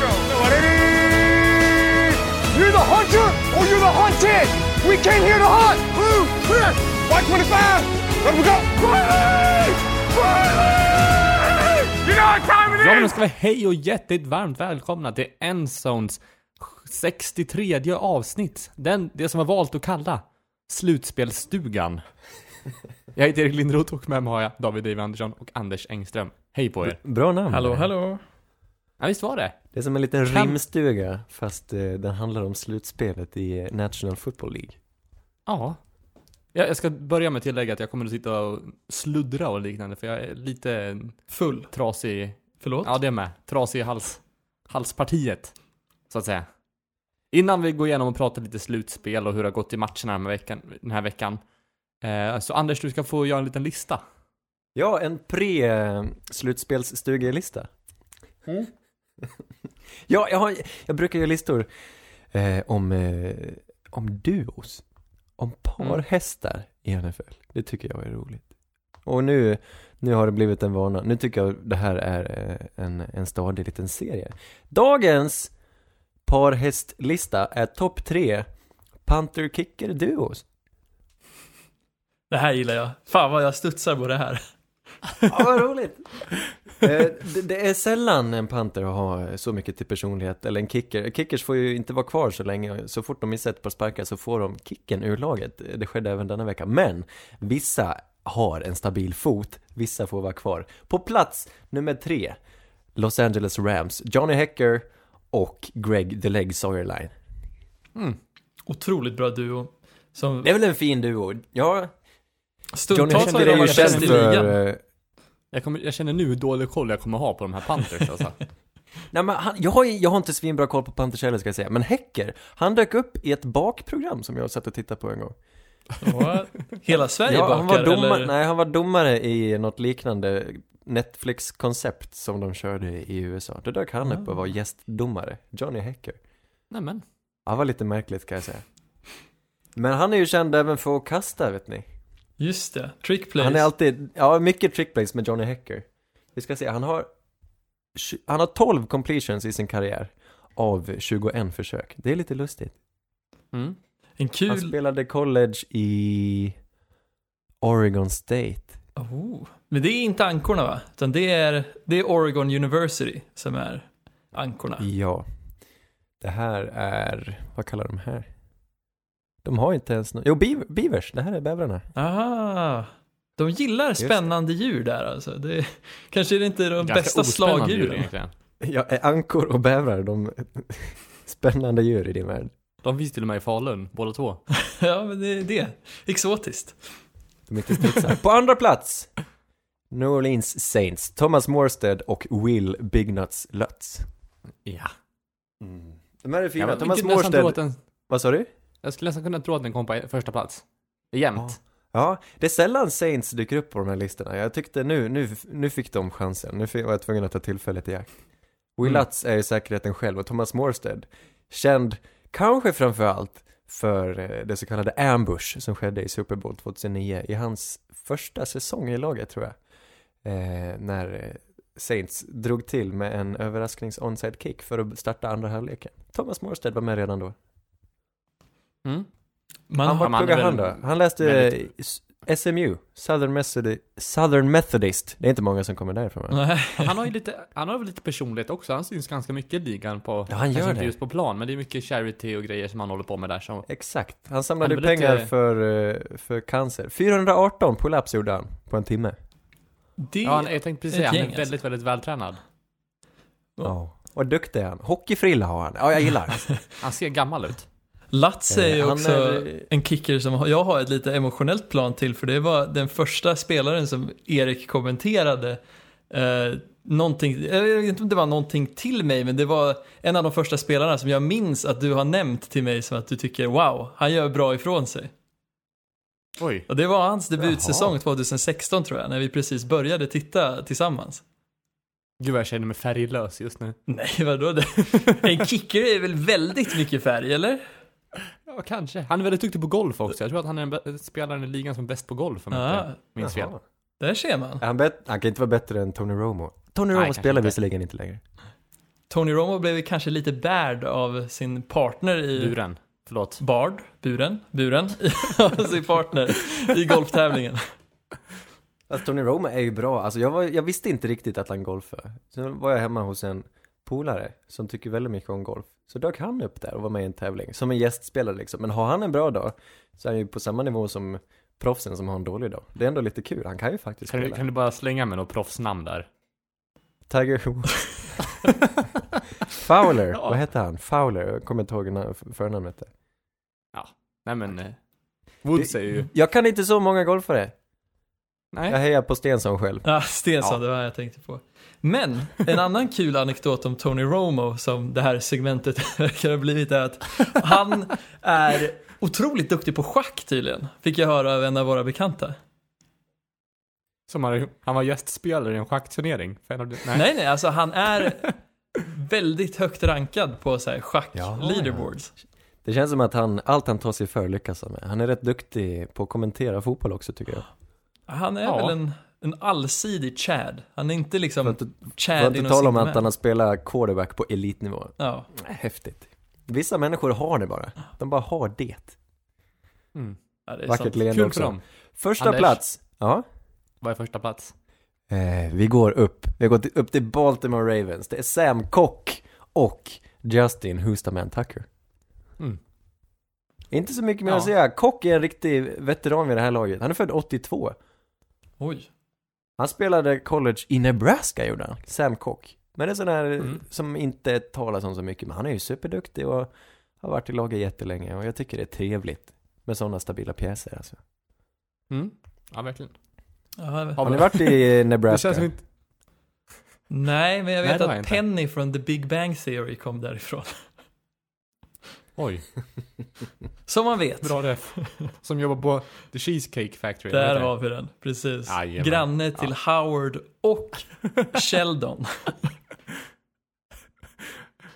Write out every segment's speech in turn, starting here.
You're the hunter or you're the hunted! We came here to hunt! Blue, clear! White 25! Let me go! Riley! Riley! You know what time it Ja, men is! ska vi hej och hjärtligt varmt välkomna till Endzones 63 avsnitt. Den, det som har valt att kalla Slutspelsstugan. Jag heter Erik Lindroth och med mig har jag David Dave Andersson och Anders Engström. Hej på er. Bra namn. Hallå, hallå. Ja, visst var det? Det är som en liten Kan- rimstuga, fast eh, den handlar om slutspelet i eh, National Football League. Ja. Jag, jag ska börja med att tillägga att jag kommer att sitta och sluddra och liknande för jag är lite Full. trasig. Förlåt? Ja, det är med. Trasig i hals, halspartiet. Så att säga. Innan vi går igenom och pratar lite slutspel och hur det har gått i matcherna den här veckan. Den här veckan eh, så Anders, du ska få göra en liten lista. Ja, en pre-slutspelsstugelista. Mm. ja, jag, har, jag brukar göra listor eh, om, eh, om duos. Om parhästar i NFL. Det tycker jag är roligt. Och nu, nu har det blivit en vana. Nu tycker jag det här är eh, en, en stadig liten serie. Dagens parhästlista är topp tre Panther Kicker duos. Det här gillar jag. Fan vad jag studsar på det här. Ja, vad roligt! Eh, det, det är sällan en panter har så mycket till personlighet, eller en kicker. Kickers får ju inte vara kvar så länge, så fort de missar ett par sparkar så får de kicken ur laget. Det skedde även denna vecka. Men, vissa har en stabil fot, vissa får vara kvar. På plats nummer tre, Los Angeles Rams, Johnny Hecker och Greg The Leg Sawyerline. Mm. Otroligt bra duo. Som Det är väl en fin duo? Ja, Johnny stundtals har Hecker är ju känd för Jag, kommer, jag känner nu hur dålig koll jag kommer ha på de här Panthers alltså. Nej men han, jag har, jag har inte svinbra koll på Panthers heller ska jag säga, men Häcker, han dök upp i ett bakprogram som jag satt och tittade på en gång. Ja, hela Sverige Ja, han var bakar, domare, eller? nej han var domare i något liknande Netflix-koncept som de körde i USA. Då dök han upp och var gästdomare, Johnny Häcker. Nämen. Ja, det var lite märkligt kan jag säga. Men han är ju känd även för att kasta, vet ni. Just det. Trick plays. Han är alltid, ja mycket trickplays med Johnny Häcker. Vi ska se, han har, han har 12 completions i sin karriär av 21 försök. Det är lite lustigt. Mm. En Han kul... spelade college i Oregon State. Oh. Men det är inte ankorna va? Utan det är, det är Oregon University som är ankorna. Ja. Det här är, vad kallar de här? De har inte ens någon, jo beav, beavers, det här är bävrarna. Aha. De gillar spännande djur där alltså. Det, kanske är det inte de Ganska bästa slagdjuren. Ja, är ankor och bävrar, de spännande djur i din värld. De finns till och med i Falun, båda två. ja, men det är det. Exotiskt. De är inte stridsar. På andra plats, New Orleans Saints, Thomas Morstead och Will Bignuts Lutz. Ja. De här är fina. Jag, Thomas Morstead, vad sa du? Jag skulle nästan kunna tro att den kom på första plats. Jämt. Ja, det är sällan Saints dyker upp på de här listorna. Jag tyckte nu, nu, nu fick de chansen. Nu var jag tvungen att ta tillfället i akt. Will Mm. Lutz är ju säkerheten själv och Thomas Morstead, känd kanske framför allt för eh, det så kallade ambush som skedde i Super Bowl 2009 i hans första säsong i laget tror jag. Eh, när eh, Saints drog till med en överrasknings onside kick för att starta andra halvleken. Thomas Morstead var med redan då. Mm. Man, han Ja, var man är pluggade han då? Han läste väldigt- SMU, Southern Methodist, Southern Methodist. Det är inte många som kommer därifrån? Nej. Han har ju lite, han har väl lite personlighet också. Han syns ganska mycket i ligan på, Ja, han gör kanske inte det. just på plan, men det är mycket charity och grejer som han håller på med där som, Exakt. Han samlade Han pengar lite- för, eh, för cancer. 418 pull-ups gjorde han på en timme. Det, ja, han, jag tänkte precis säga, han är gäng, alltså. väldigt, väldigt vältränad. Ja. Och duktig är han. Hockeyfrilla har han. Ja, jag gillar. Han ser gammal ut. Lutz är ju Eh, han också är- en kicker som jag har ett lite emotionellt plan till för det var den första spelaren som Erik kommenterade eh, någonting, jag vet inte om det var någonting till mig men det var en av de första spelarna som jag minns att du har nämnt till mig som att du tycker wow, han gör bra ifrån sig. Oj. Och det var hans debutsäsong Jaha. 2016 tror jag, när vi precis började titta tillsammans. Gud vad jag känner mig färglös just nu. Nej, vadå? Det? En kicker är väl väldigt mycket färg, eller? Ja, kanske. Han är väldigt duktig på golf också. Jag tror att han är den spelaren i ligan som är bäst på golf, om jag Ja, inte minns fel. Där ser man. Han, bet- han kan inte vara bättre än Tony Romo. Tony Nej, Romo kanske spelar visserligen inte längre. Tony Romo blev kanske lite bärd av sin partner i... Buren. Förlåt. Bard, buren, buren, av sin partner i golftävlingen. Alltså Tony Romo är ju bra, alltså jag, var, jag visste inte riktigt att han golfade. Sen var jag hemma hos en polare som tycker väldigt mycket om golf. Så dök han upp där och var med i en tävling, som en gästspelare liksom. Men har han en bra dag, så är han ju på samma nivå som proffsen som har en dålig dag. Det är ändå lite kul, han kan ju faktiskt Kan du, spela. kan du bara slänga med något proffsnamn där? Tiger Fowler, Ja. vad hette han? Fowler, jag kommer inte ihåg na- förnamnet där. Nej men, eh, Woods är ju... Jag kan inte så många golfare. Nej. Jag hejar på Stensson själv. Ja, Stensson, Ja. det var jag tänkte på. Men en annan kul anekdot om Tony Romo som det här segmentet verkar ha blivit är att han är otroligt duktig på schack tydligen. Fick jag höra av en av våra bekanta. Som han, han var gästspelare i en schackturnering. Nej. Nej, nej, alltså han är väldigt högt rankad på så här schack leaderboards. Det känns som att han, allt han tar sig för lyckas han med. Han är rätt duktig på att kommentera fotboll också tycker jag. Han är Ja. väl en, en allsidig Chad. Han är inte liksom För att, för Chad att i inte tala om att han har spelat quarterback på elitnivå. Ja, Häftigt. Vissa människor har det bara. De bara har det. Mm. ja, det är Vackert sant. leende Kul för också. dem. Första Anders. plats. Ja. Vad är första plats? Eh, vi går upp. Vi går till, upp till Baltimore Ravens. Det är Sam Kock och Justin Hustaman Tucker. Mm. Inte så mycket mer Ja. att säga. Kock är en riktig veteran vid det här laget. Han är född 82. Oj. Han spelade college i Nebraska gjorde han. Sam Kock. Men det är sån här Mm. som inte talas om så mycket. Men han är ju superduktig och har varit i laget jättelänge. Och jag tycker det är trevligt med sådana stabila pjäser alltså. Mm. Ja, verkligen. Ja, Har ni varit i Det Nebraska? känns som inte... nej, men jag Nej, vet jag att. Penny från The Big Bang Theory kom därifrån. Oj, Som man vet. bra ref. Som jobbar på The Cheesecake Factory. Där har vi den, precis. Jajamän. Granne till Howard och Sheldon.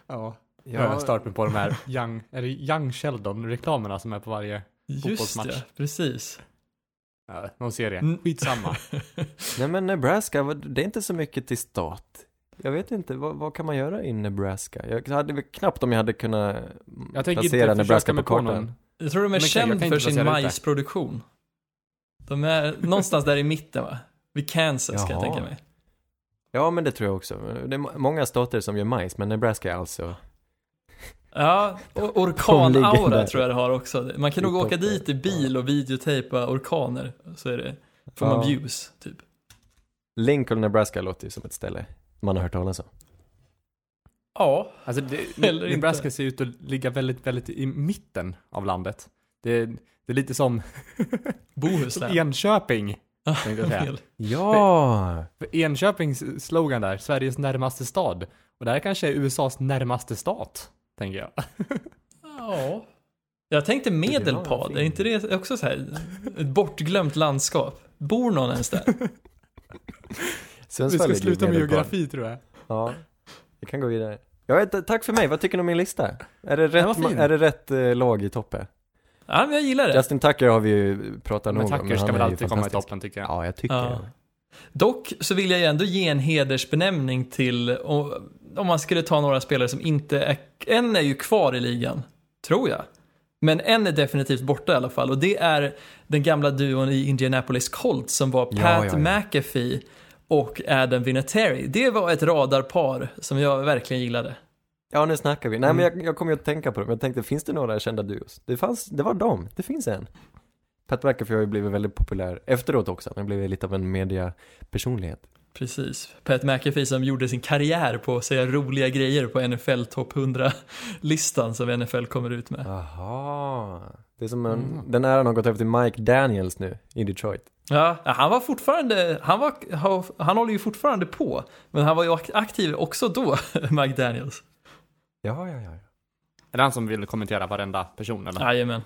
Ja. Ja. Jag har stört mig på de här Young, är det Young Sheldon-reklamerna som är på varje... Just Fotbollsmatch. det, precis. Ja, någon serie. Mm. Skitsamma. Nej men Nebraska, det är inte så mycket till stat. Jag vet inte, vad, vad kan man göra i Nebraska? Jag hade väl knappt om jag hade kunnat Jag placera inte Nebraska på kartan. någon... Jag tror de är Men kan- jag känd kan för sin majsproduktion. De är någonstans där i mitten va? Vid Kansas kan jag Jaha. tänka mig. Ja men det tror jag också. Det är må- många stater som gör majs, men Nebraska är alltså... Ja, och orkanaura tror jag det har också. Man kan nog åka dit i bil och videotejpa orkaner. Så är det, får Ja. man views, typ. Lincoln, Nebraska låter ju som ett ställe man har hört talas om. Ja, Alltså, det, Eller Nebraska inte. ser ut att ligga väldigt, väldigt i mitten av landet. Det, det är lite som, Bohuslän. Enköping. tänkte jag säga. Ja! För Enköpings slogan där, Sveriges närmaste stad. Och det här kanske är USAs närmaste stat, tänker jag. Ja. Jag tänkte Medelpad, är inte det också så här ett bortglömt landskap? Bor någon ens där? Vi Sundsvall ska sluta med geografi tror jag. Ja, vi kan gå vidare. Jag vet, tack för mig, vad tycker ni om min lista? Är det rätt, är det rätt eh, lag i toppen? Ja, men jag gillar det. Justin Tucker har vi ju pratat Men nog om, Tucker ska väl alltid komma i toppen tycker jag. Ja, jag tycker Ja. det. Dock så vill jag ju ändå ge en hedersbenämning till, om man skulle ta några spelare som inte är, en är ju kvar i ligan, tror jag. Men en är definitivt borta i alla fall och det är den gamla duon i Indianapolis Colts som var Ja, Pat ja, ja. McAfee och Adam Vinatieri. Det var ett radarpar som jag verkligen gillade. Ja, nu snackar vi. Nej, Mm. men jag, jag kommer ju att tänka på det, men jag tänkte, finns det några kända duos? Det fanns, det var dem. Det finns en. Pat McAfee har ju blivit väldigt populär efteråt också. Han blivit lite av en mediapersonlighet. Precis. Pat McAfee som gjorde sin karriär på att säga roliga grejer på NFL topp 100-listan som NFL kommer ut med. Aha. Det är som en, Mm. den äran har gått över till Mike Daniels nu i Detroit. Ja, han var fortfarande, han, var, han, håller ju fortfarande på, men han var ju ak- aktiv också då, Mike Daniels. Ja, ja, ja. Är det han som vill kommentera varenda person eller? Jajamän.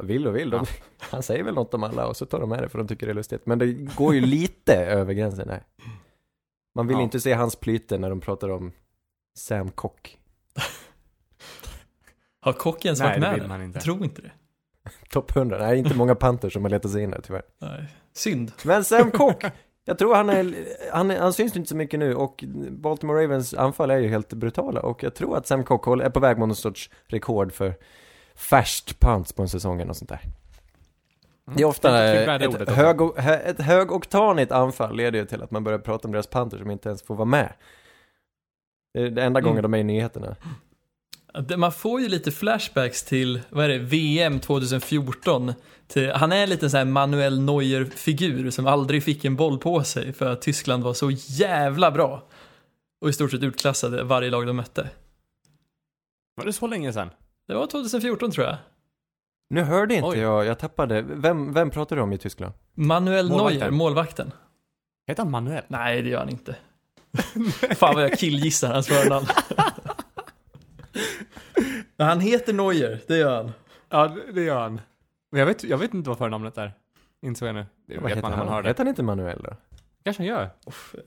Vill och vill. De, Ja. Han säger väl något om alla och så tar de med det för de tycker det är lustigt. Men det går ju lite över gränsen där. Man vill Ja. inte se hans plyte när de pratar om Sam Kock. Har kocken Nej, varit det med vill där? man inte. Jag tror inte det. Topp 100. Nej, inte många Panthers som har letat sig in där tyvärr. Nej. Synd. Men Sam Kock! Jag tror han är, han, han syns inte så mycket nu och Baltimore Ravens anfall är ju helt brutala och jag tror att Sam Cockhall är på väg mot någon sorts rekord för färst punts på en säsong eller något sånt där. Det är ofta det ett, också. hög, hö- ett högoktanigt anfall leder ju till att man börjar prata om deras punter som inte ens får vara med. Det är det enda gången Mm. de är i nyheterna. Man får ju lite flashbacks till, vad är det, VM 2014. Till, han är lite så här Manuel Neuer-figur som aldrig fick en boll på sig för att Tyskland var så jävla bra. Och i stort sett utklassade varje lag de mötte. Var det så länge sedan? Det var 2014 tror jag. Nu hörde inte Oj. jag, jag tappade. Vem, vem pratar du om i Tyskland? Manuel Målvakten. Neuer, målvakten. Heter han Manuel? Nej, det gör han inte. Fan vad jag killgissar hans förnamn. Han heter Neuer, det gör han. Ja, det- gör han. Men jag vet, jag vet inte vad förnamnet är. Insåg jag nu. Det Vad vet heter man när man han? hör det. Heter han inte Manuel då? Kanske han gör.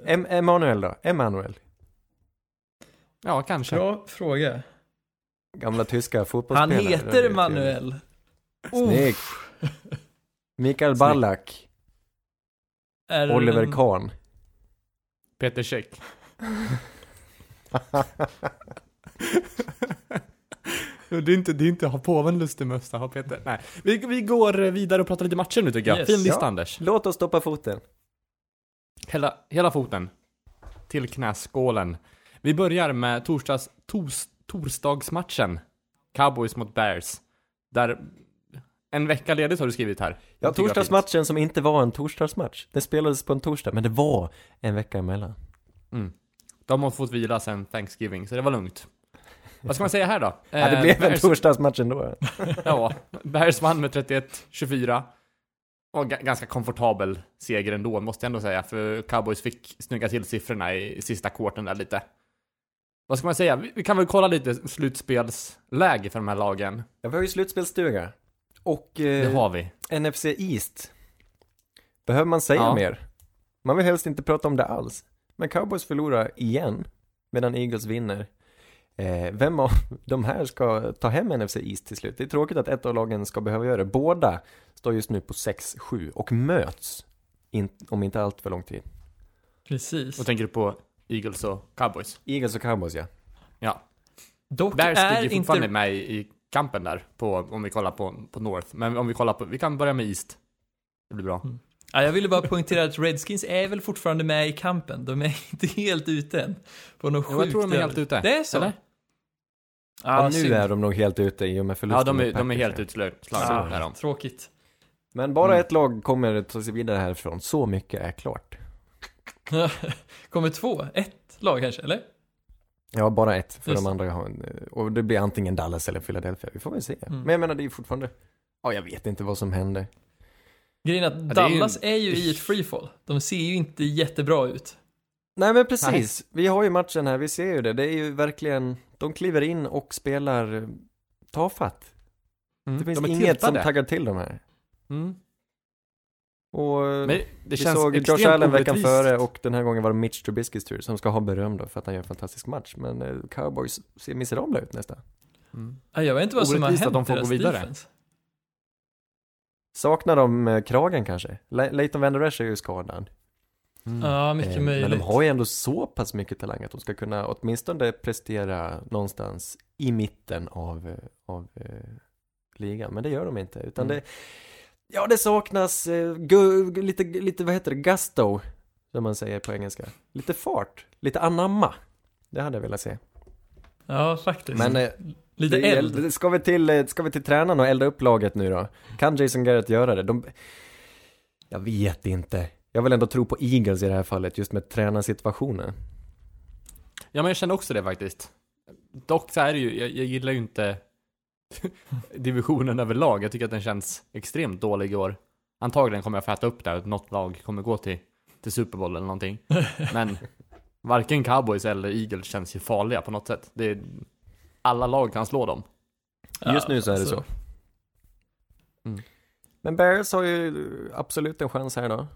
Em Emanuel då? Emanuel? Ja, kanske. Bra fråga. Gamla tyska Han fotbollsspelare. Det heter. Manuel. Oh, Snyggt. Mikael Ballack. är Oliver en- Kahn. Peter Käck. det är inte, det är inte ha påven lustig mössa, ha Peter. Nej. Vi, vi går vidare och pratar lite matcher nu tycker jag. Yes. Fin lista Ja. Anders. Låt oss stoppa foten. Hela, hela foten. Till knäskålen. Vi börjar med torsdags, tors, torsdagsmatchen. Cowboys mot Bears. Där en vecka ledigt har du skrivit här. Ja, torsdagsmatchen som inte var en torsdagsmatch. Det spelades på en torsdag, men det var en vecka emellan. Mm. De har fått vila sen Thanksgiving, så det var lugnt. Vad ska man säga här då? Ja, det Eh, blev en torsdagsmatch ändå. Ja, Bears vann med 31-24. Och ga- ganska komfortabel seger ändå, måste jag ändå säga. För Cowboys fick snygga till siffrorna i sista kvarten där lite. Vad ska man säga? Vi, kan väl kolla lite slutspelsläge för de här lagen. Ja, vi har ju slutspelsstuga. Och Det eh, har vi. NFC East. Behöver man säga Ja. mer? Man vill helst inte prata om det alls. Men Cowboys förlorar igen, medan Eagles vinner. Eh, vem av de här ska ta hem NFC East till slut? Det är tråkigt att ett av lagen ska behöva göra det. Båda står just nu på 6-7 och möts in, om inte allt för lång tid. Precis. Vad tänker du på Eagles och Cowboys? Eagles och Cowboys, ja. Ja. Dock Bears är ligger fortfarande inte... med i, i kampen där, på, om vi kollar på, på North. Men om vi kollar på, vi kan börja med East. Det blir bra. Ja, jag ville bara poängtera att Redskins är väl fortfarande med i kampen. De är inte helt ute än. På något Jo, jag tror de är helt ute. Det är så? Eller? Ja, Ja, nu synd. är de nog helt ute i och med förlusten Ja, de är, de är helt utslagna. De. tråkigt. Men bara Mm. ett lag kommer ta sig vidare härifrån. Så mycket är klart. Kommer två? Ett lag kanske, eller? Ja, bara ett. För Just. de andra har en, och det blir antingen Dallas eller Philadelphia. Vi får väl se. Mm. Men jag menar, det är fortfarande... Ja, jag vet inte vad som händer. Grejen är att det är ju- Dallas är ju i ett freefall. De ser ju inte jättebra ut. Nej, men precis. Vi har ju matchen här. Vi ser ju det. Det är ju verkligen... De kliver in och spelar tafatt. Mm. Det finns de är inget som tiltade. taggar till de här. Mm. Och Men det vi känns såg Josh Allen veckan före och den här gången var det Mitch Trubiskys tur som ska ha beröm då för att han gör en fantastisk match. Men eh, Cowboys ser miserabla ut nästan. Mm. Ja, Jag vet inte vad som har hänt att de får gå vidare. defense. Saknar de eh, kragen kanske? Le- Leighton Van Der Esch är ju skadad. Mm. Ja, mycket Eh, möjligt. Men de har ju ändå så pass mycket talang att de ska kunna åtminstone prestera någonstans i mitten av, eh, av eh, ligan. Men det gör de inte. Utan Mm. det, ja det saknas eh, gu, lite, lite, vad heter det, gusto, som man säger på engelska. Lite fart, lite anamma. Det hade jag velat se. Ja, faktiskt. Men eh, Lite det, eld. Ska vi, till, eh, ska vi till tränaren och elda upp laget nu då? Kan Jason Garrett göra det? De, jag vet inte. Jag vill ändå tro på Eagles i det här fallet, just med tränarsituationen. Ja, men jag känner också det faktiskt. Dock så är det ju, jag, jag gillar ju inte divisionen överlag. Jag tycker att den känns extremt dålig i år. Antagligen kommer jag få äta upp det, att något lag kommer gå till, till Super Bowl eller någonting. Men varken Cowboys eller Eagles känns ju farliga på något sätt. Det är, alla lag kan slå dem. Just nu så är det alltså, så. Mm. Men Bears har ju absolut en chans här då.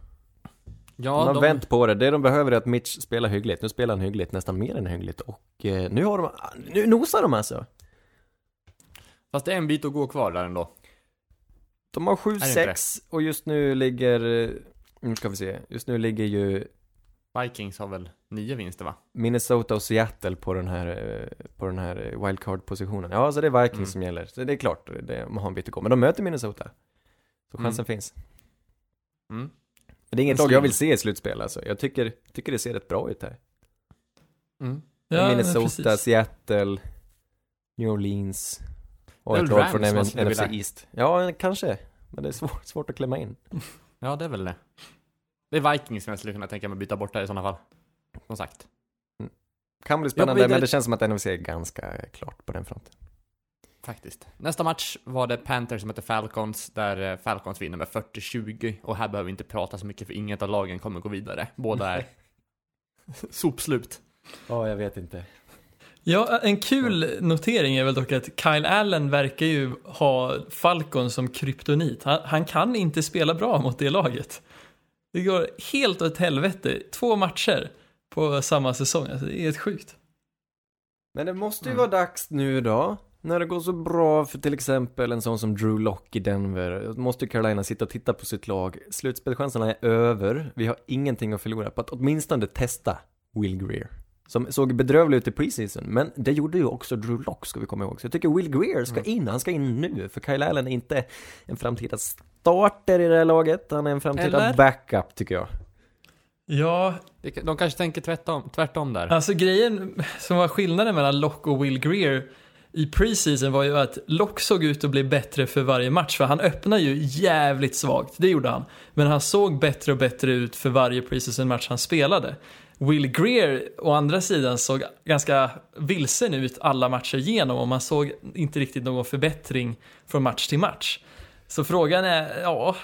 Ja, de har de, vänt på det. Det de behöver är att Mitch spelar hyggligt. Nu spelar han hyggligt, nästan mer än hyggligt. Och eh, nu har de, nu nosar de alltså. fast det är en bit att gå kvar där ändå. De har det inte 7-6 och just nu ligger eh, Nu ska vi se. Just nu ligger ju Vikings har väl nio vinster va? Minnesota och Seattle på den här, eh, på den här wildcard-positionen. Ja, så det är Vikings Mm. som gäller. Så det är klart, det, man har en bit att gå. Men de möter Minnesota. Så chansen finns. Mm. Men det är inget lag jag vill se i slutspel alltså. Jag tycker, tycker det ser rätt bra ut här. Mm. Ja, Minnesota, precis. Seattle, New Orleans. Och ett lag från NFC East. Ja, kanske. Men det är svårt, svårt att klämma in. Ja, det är väl det. Det är Vikings som jag skulle kunna tänka mig byta bort där i sådana fall. Som sagt. Kan bli spännande, men det känns som att NFC är ganska klart på den fronten. Faktiskt. Nästa match var det Panthers som mötte Falcons, där eh, Falcons vinner med 40-20. Och här behöver vi inte prata så mycket för inget av lagen kommer gå vidare. Båda är sopslut. Ja, jag vet inte. Ja, en kul notering är väl dock att Kyle Allen verkar ju ha Falcon som kryptonit. Han, han kan inte spela bra mot det laget. Det går helt åt helvete. Två matcher på samma säsong. Alltså, det är helt sjukt. Men det måste ju Mm. vara dags nu då. När det går så bra för till exempel en sån som Drew Lock i Denver. Då måste ju Carolina sitta och titta på sitt lag. Slutspelchanserna är över. Vi har ingenting att förlora på att åtminstone testa Will Greer. Som såg bedrövlig ut i preseason, men det gjorde ju också Drew Lock ska vi komma ihåg. Så jag tycker Will Greer ska in, han ska in nu. För Kyle Allen är inte en framtida starter i det här laget. Han är en framtida Eller? backup tycker jag. Ja, De kanske tänker tvärtom, tvärtom där. alltså grejen som var skillnaden mellan Lock och Will Greer i preseason var ju att Lock såg ut att bli bättre för varje match. För han öppnade ju jävligt svagt, det gjorde han. Men han såg bättre och bättre ut för varje preseason-match han spelade. Will Greer å andra sidan såg ganska vilsen ut alla matcher igenom och man såg inte riktigt någon förbättring från match till match. Så frågan är, ja,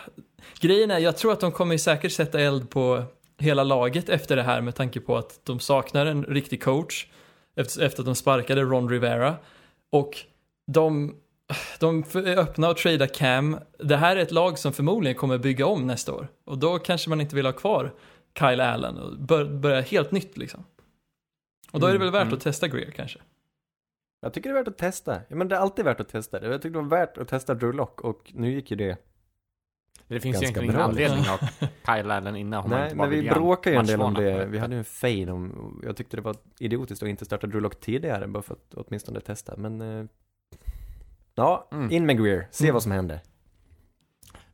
grejen är, jag tror att de kommer säkert sätta eld på hela laget efter det här med tanke på att de saknar en riktig coach efter, efter att de sparkade Ron Rivera. Och de, de är öppna och trada Cam. Det här är ett lag som förmodligen kommer bygga om nästa år. Och då kanske man inte vill ha kvar Kyle Allen och bör, börja helt nytt liksom. Och då är det väl värt Mm. att testa Greer kanske. Jag tycker det är värt att testa. Ja, men det är alltid värt att testa. Jag tycker det var värt att testa Drew Lock och nu gick ju det. Det finns Ganska egentligen ingen bra, anledning att inne om man Nej, men vi han bråkar ju en del om det. Vi hade ju en fade om, jag tyckte det var idiotiskt att inte starta Drew Lock tidigare bara för att åtminstone testa. Men, eh, ja, Mm. in med Greer. Se Mm. vad som händer.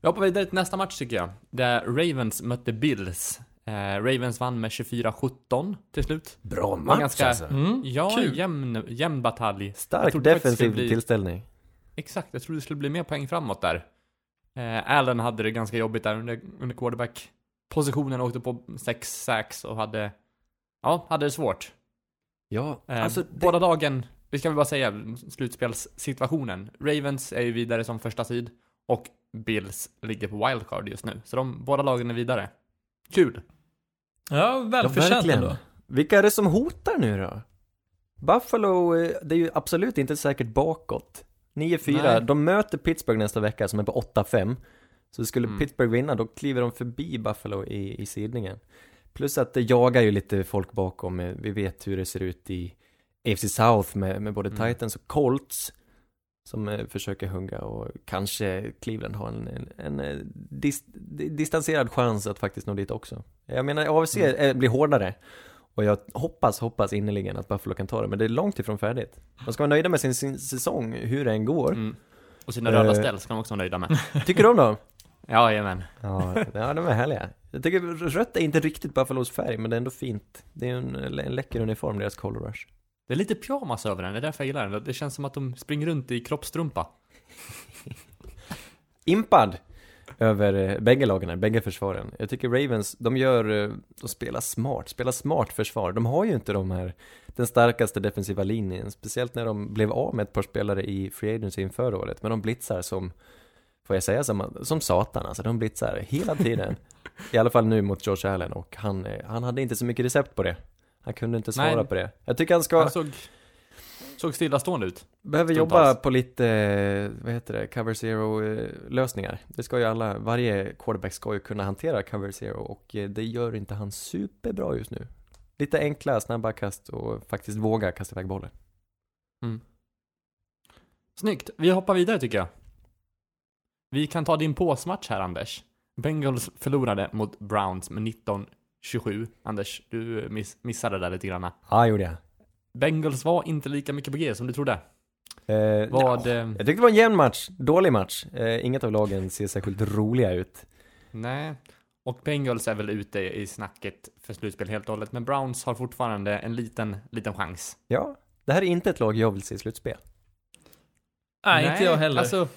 Vi hoppar vidare till nästa match tycker jag. Där Ravens mötte Bills. Eh, Ravens vann med 24-17 till slut. Bra match, ganska- alltså. Mm. Ja, Kul. jämn, jämn batalj. Stark det defensiv bli- tillställning. Exakt, jag trodde det skulle bli mer poäng framåt där. Eh, Allen hade det ganska jobbigt där under, under quarterback. Positionen åkte på 6 sacks och hade, ja, hade det svårt. Ja, Eh, alltså det, Båda lagen, vi ska väl bara säga slutspelssituationen. Ravens är ju vidare som första sid och Bills ligger på wildcard just nu. Så de båda lagen är vidare. Kul! Ja, ja, välförtjänt verkligen. ändå. Vilka är det som hotar nu då? Buffalo, eh, det är ju absolut inte säkert bakåt. 9-4, Nej. de möter Pittsburgh nästa vecka som är på 8-5. Så skulle Mm. Pittsburgh vinna, då kliver de förbi Buffalo i, i sidningen. Plus att det jagar ju lite folk bakom, eh, vi vet hur det ser ut i AFC South med, med både Mm. Titans och Colts. Som eh, försöker hugga och kanske Cleveland har en, en, en dis, di- distanserad chans att faktiskt nå dit också. Jag menar, AFC Mm. blir hårdare. Och jag hoppas, hoppas innerligen att Buffalo kan ta det, men det är långt ifrån färdigt. De ska vara nöjda med sin, sin säsong, hur det än går. Mm. Och sina röda Eh. ställ ska de också vara nöjda med. Tycker du om dem? Ja, jajamän. Ja, ja, de är härliga. Jag tycker rött är inte riktigt Buffalos färg, men det är ändå fint. Det är en, en läcker uniform, deras Color Rush. Det är lite pyjamas över den, det är därför jag gillar den. Det känns som att de springer runt i kroppstrumpa. Impad över eh, bägge lagen, bägge försvaren. Jag tycker Ravens, de gör, eh, de spelar smart, spelar smart försvar. De har ju inte de här, den starkaste defensiva linjen, speciellt när de blev av med ett par spelare i Free Agency inför året, men de blitzar som, får jag säga, som, som satan alltså, de blitzar hela tiden. I alla fall nu mot George Allen och han, eh, han hade inte så mycket recept på det. Han kunde inte svara Nej. på det. Jag tycker han ska, Han såg, såg stillastående ut. Behöver Stundtals. jobba på lite, eh, vad heter det, cover zero eh, lösningar. Det ska ju alla, varje quarterback ska ju kunna hantera cover zero och eh, det gör inte han superbra just nu. Lite enkla, snabba kast och faktiskt våga kasta iväg bollen. Snyggt. Vi hoppar vidare tycker jag. Vi kan ta din påsmatch här, Anders. Bengals förlorade mot Browns med 19-27. Anders, du miss missade där lite grann. Ja, gjorde jag. Bengals var inte lika mycket på G som du trodde. Eh, Vad... ja, eh, Jag tyckte det var en jämn match, dålig match. Eh, inget av lagen ser särskilt roliga ut. Nej. Och Bengals är väl ute i snacket för slutspel helt och hållet, men Browns har fortfarande en liten, liten chans. Ja, det här är inte ett lag jag vill se i slutspel. Nej, inte jag heller. Alltså,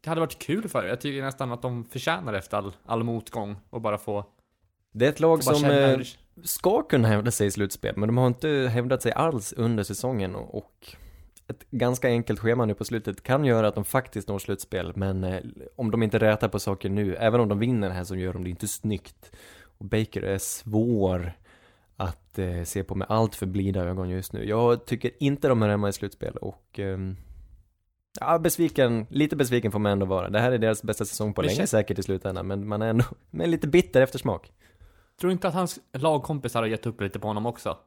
det hade varit kul för Jag tycker nästan att de förtjänar efter all, all motgång och bara få... Det är ett lag som känna eh, ska kunna hävda sig i slutspel, men de har inte hävdat sig alls under säsongen och, ett ganska enkelt schema nu på slutet kan göra att de faktiskt når slutspel, men eh, om de inte rätar på saker nu, även om de vinner här så gör de det inte snyggt. Och Baker är svår att eh, se på med allt för blida ögon just nu. Jag tycker inte de är hemma i slutspel och ehm, Ja, besviken, lite besviken får man ändå vara. Det här är deras bästa säsong på länge säkert i slutändan, men man är ändå med lite bitter eftersmak. Tror du inte att hans lagkompisar har gett upp lite på honom också?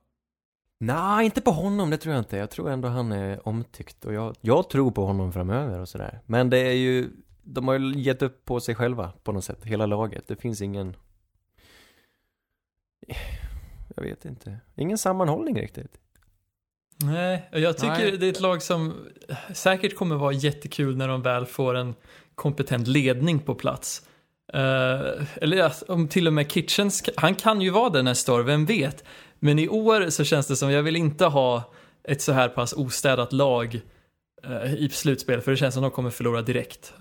Nej, inte på honom, det tror jag inte. Jag tror ändå han är omtyckt och jag, jag tror på honom framöver och sådär. Men det är ju, de har ju gett upp på sig själva på något sätt, hela laget. Det finns ingen, jag vet inte, ingen sammanhållning riktigt. Nej, och jag tycker Nej. det är ett lag som säkert kommer vara jättekul när de väl får en kompetent ledning på plats. Eh, eller ja, om till och med Kitchens, han kan ju vara det nästa år, vem vet? Men i år så känns det som, jag vill inte ha ett så här pass ostädat lag eh, i slutspel, för det känns som de kommer förlora direkt.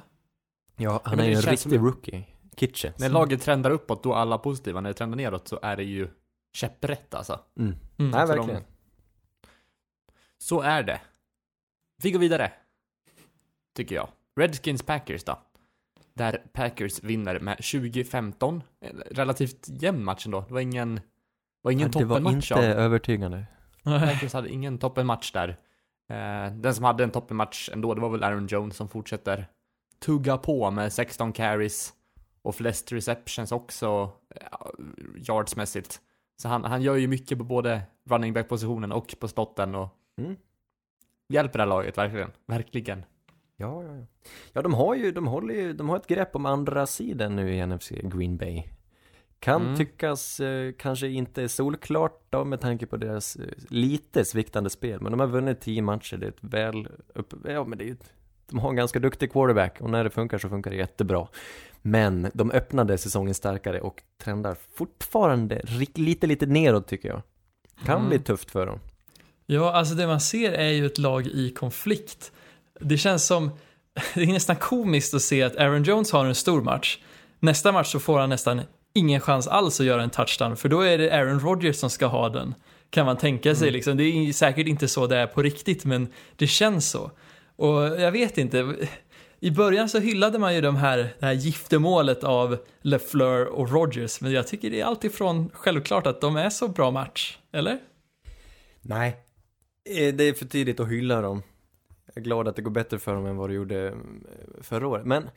Ja, han är ju en riktig som- rookie. Kitchens. När laget trendar uppåt, då är alla positiva. När det trendar neråt så är det ju käpprätt alltså. Mm. Mm. Nej, för verkligen. Så är det. Vi går vidare. Tycker jag. Redskins Packers då. Där Packers vinner med 20-15. En Relativt jämn match ändå. Det var ingen, var ingen Ja, det var toppenmatch inte av. övertygande. Packers hade ingen toppenmatch där. Eh, den som hade en toppenmatch ändå, det var väl Aaron Jones som fortsätter tugga på med 16 carries och flest receptions också, eh, yardsmässigt. Så han, han gör ju mycket på både running back-positionen och på slotten och Mm. hjälper det här laget verkligen. Verkligen. Ja, ja, ja. Ja, de har ju, de håller ju, de har ett grepp om andra sidan nu i NFC Green Bay. Kan Mm. tyckas eh, kanske inte solklart då med tanke på deras eh, lite sviktande spel, men de har vunnit tio matcher, det är ett väl upp, ja men det är ju, ett- de har en ganska duktig quarterback och när det funkar så funkar det jättebra. Men de öppnade säsongen starkare och trendar fortfarande lite, lite neråt tycker jag. Kan Mm. bli tufft för dem. Ja, alltså det man ser är ju ett lag i konflikt. Det känns som, det är nästan komiskt att se att Aaron Jones har en stor match. Nästa match så får han nästan ingen chans alls att göra en touchdown, för då är det Aaron Rodgers som ska ha den. Kan man tänka sig liksom. Det är säkert inte så det är på riktigt, men det känns så. Och jag vet inte. I början så hyllade man ju de här, det här giftermålet av LeFleur och Rodgers, men jag tycker det är alltifrån självklart att de är så bra match, eller? Nej. Eh, Det är för tidigt att hylla dem. Jag är glad att det går bättre för dem än vad det gjorde mm, förra året. Men,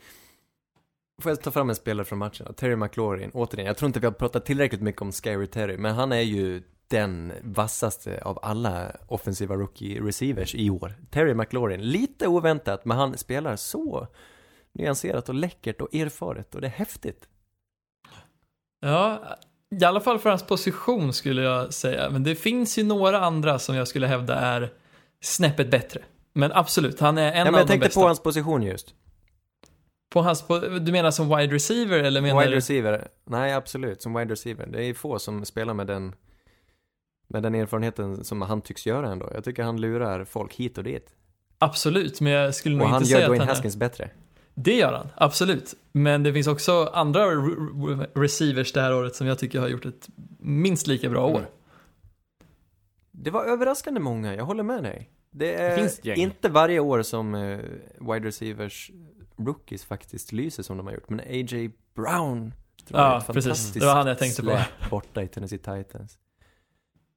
får jag ta fram en spelare från matchen då? Terry McLaurin, återigen, jag tror inte vi har pratat tillräckligt mycket om Scary Terry, men han är ju den vassaste av alla offensiva rookie receivers i år. Terry McLaurin, lite oväntat, men han spelar så nyanserat och läckert och erfaret och det är häftigt. Ja, i alla fall för hans position skulle jag säga. Men det finns ju några andra som jag skulle hävda är snäppet bättre. Men absolut, han är en Ja, men av jag de tänkte bästa. på hans position just. På hans po- du menar som wide receiver eller menar Wide du? receiver, nej absolut, som wide receiver. Det är få som spelar med den, med den erfarenheten som han tycks göra ändå. Jag tycker han lurar folk hit och dit. Absolut, men jag skulle nog Och han inte gör säga att Dwayne han är... Haskins bättre. Det gör han, absolut. Men det finns också andra re- re- receivers det här året som jag tycker har gjort ett minst lika bra år. Mm. Det var överraskande många, jag håller med dig. Det är gäng. inte varje år som eh, wide receivers rookies faktiskt lyser som de har gjort. Men A.J. Brown Ja, precis. Det var han jag tänkte på. borta i Tennessee Titans.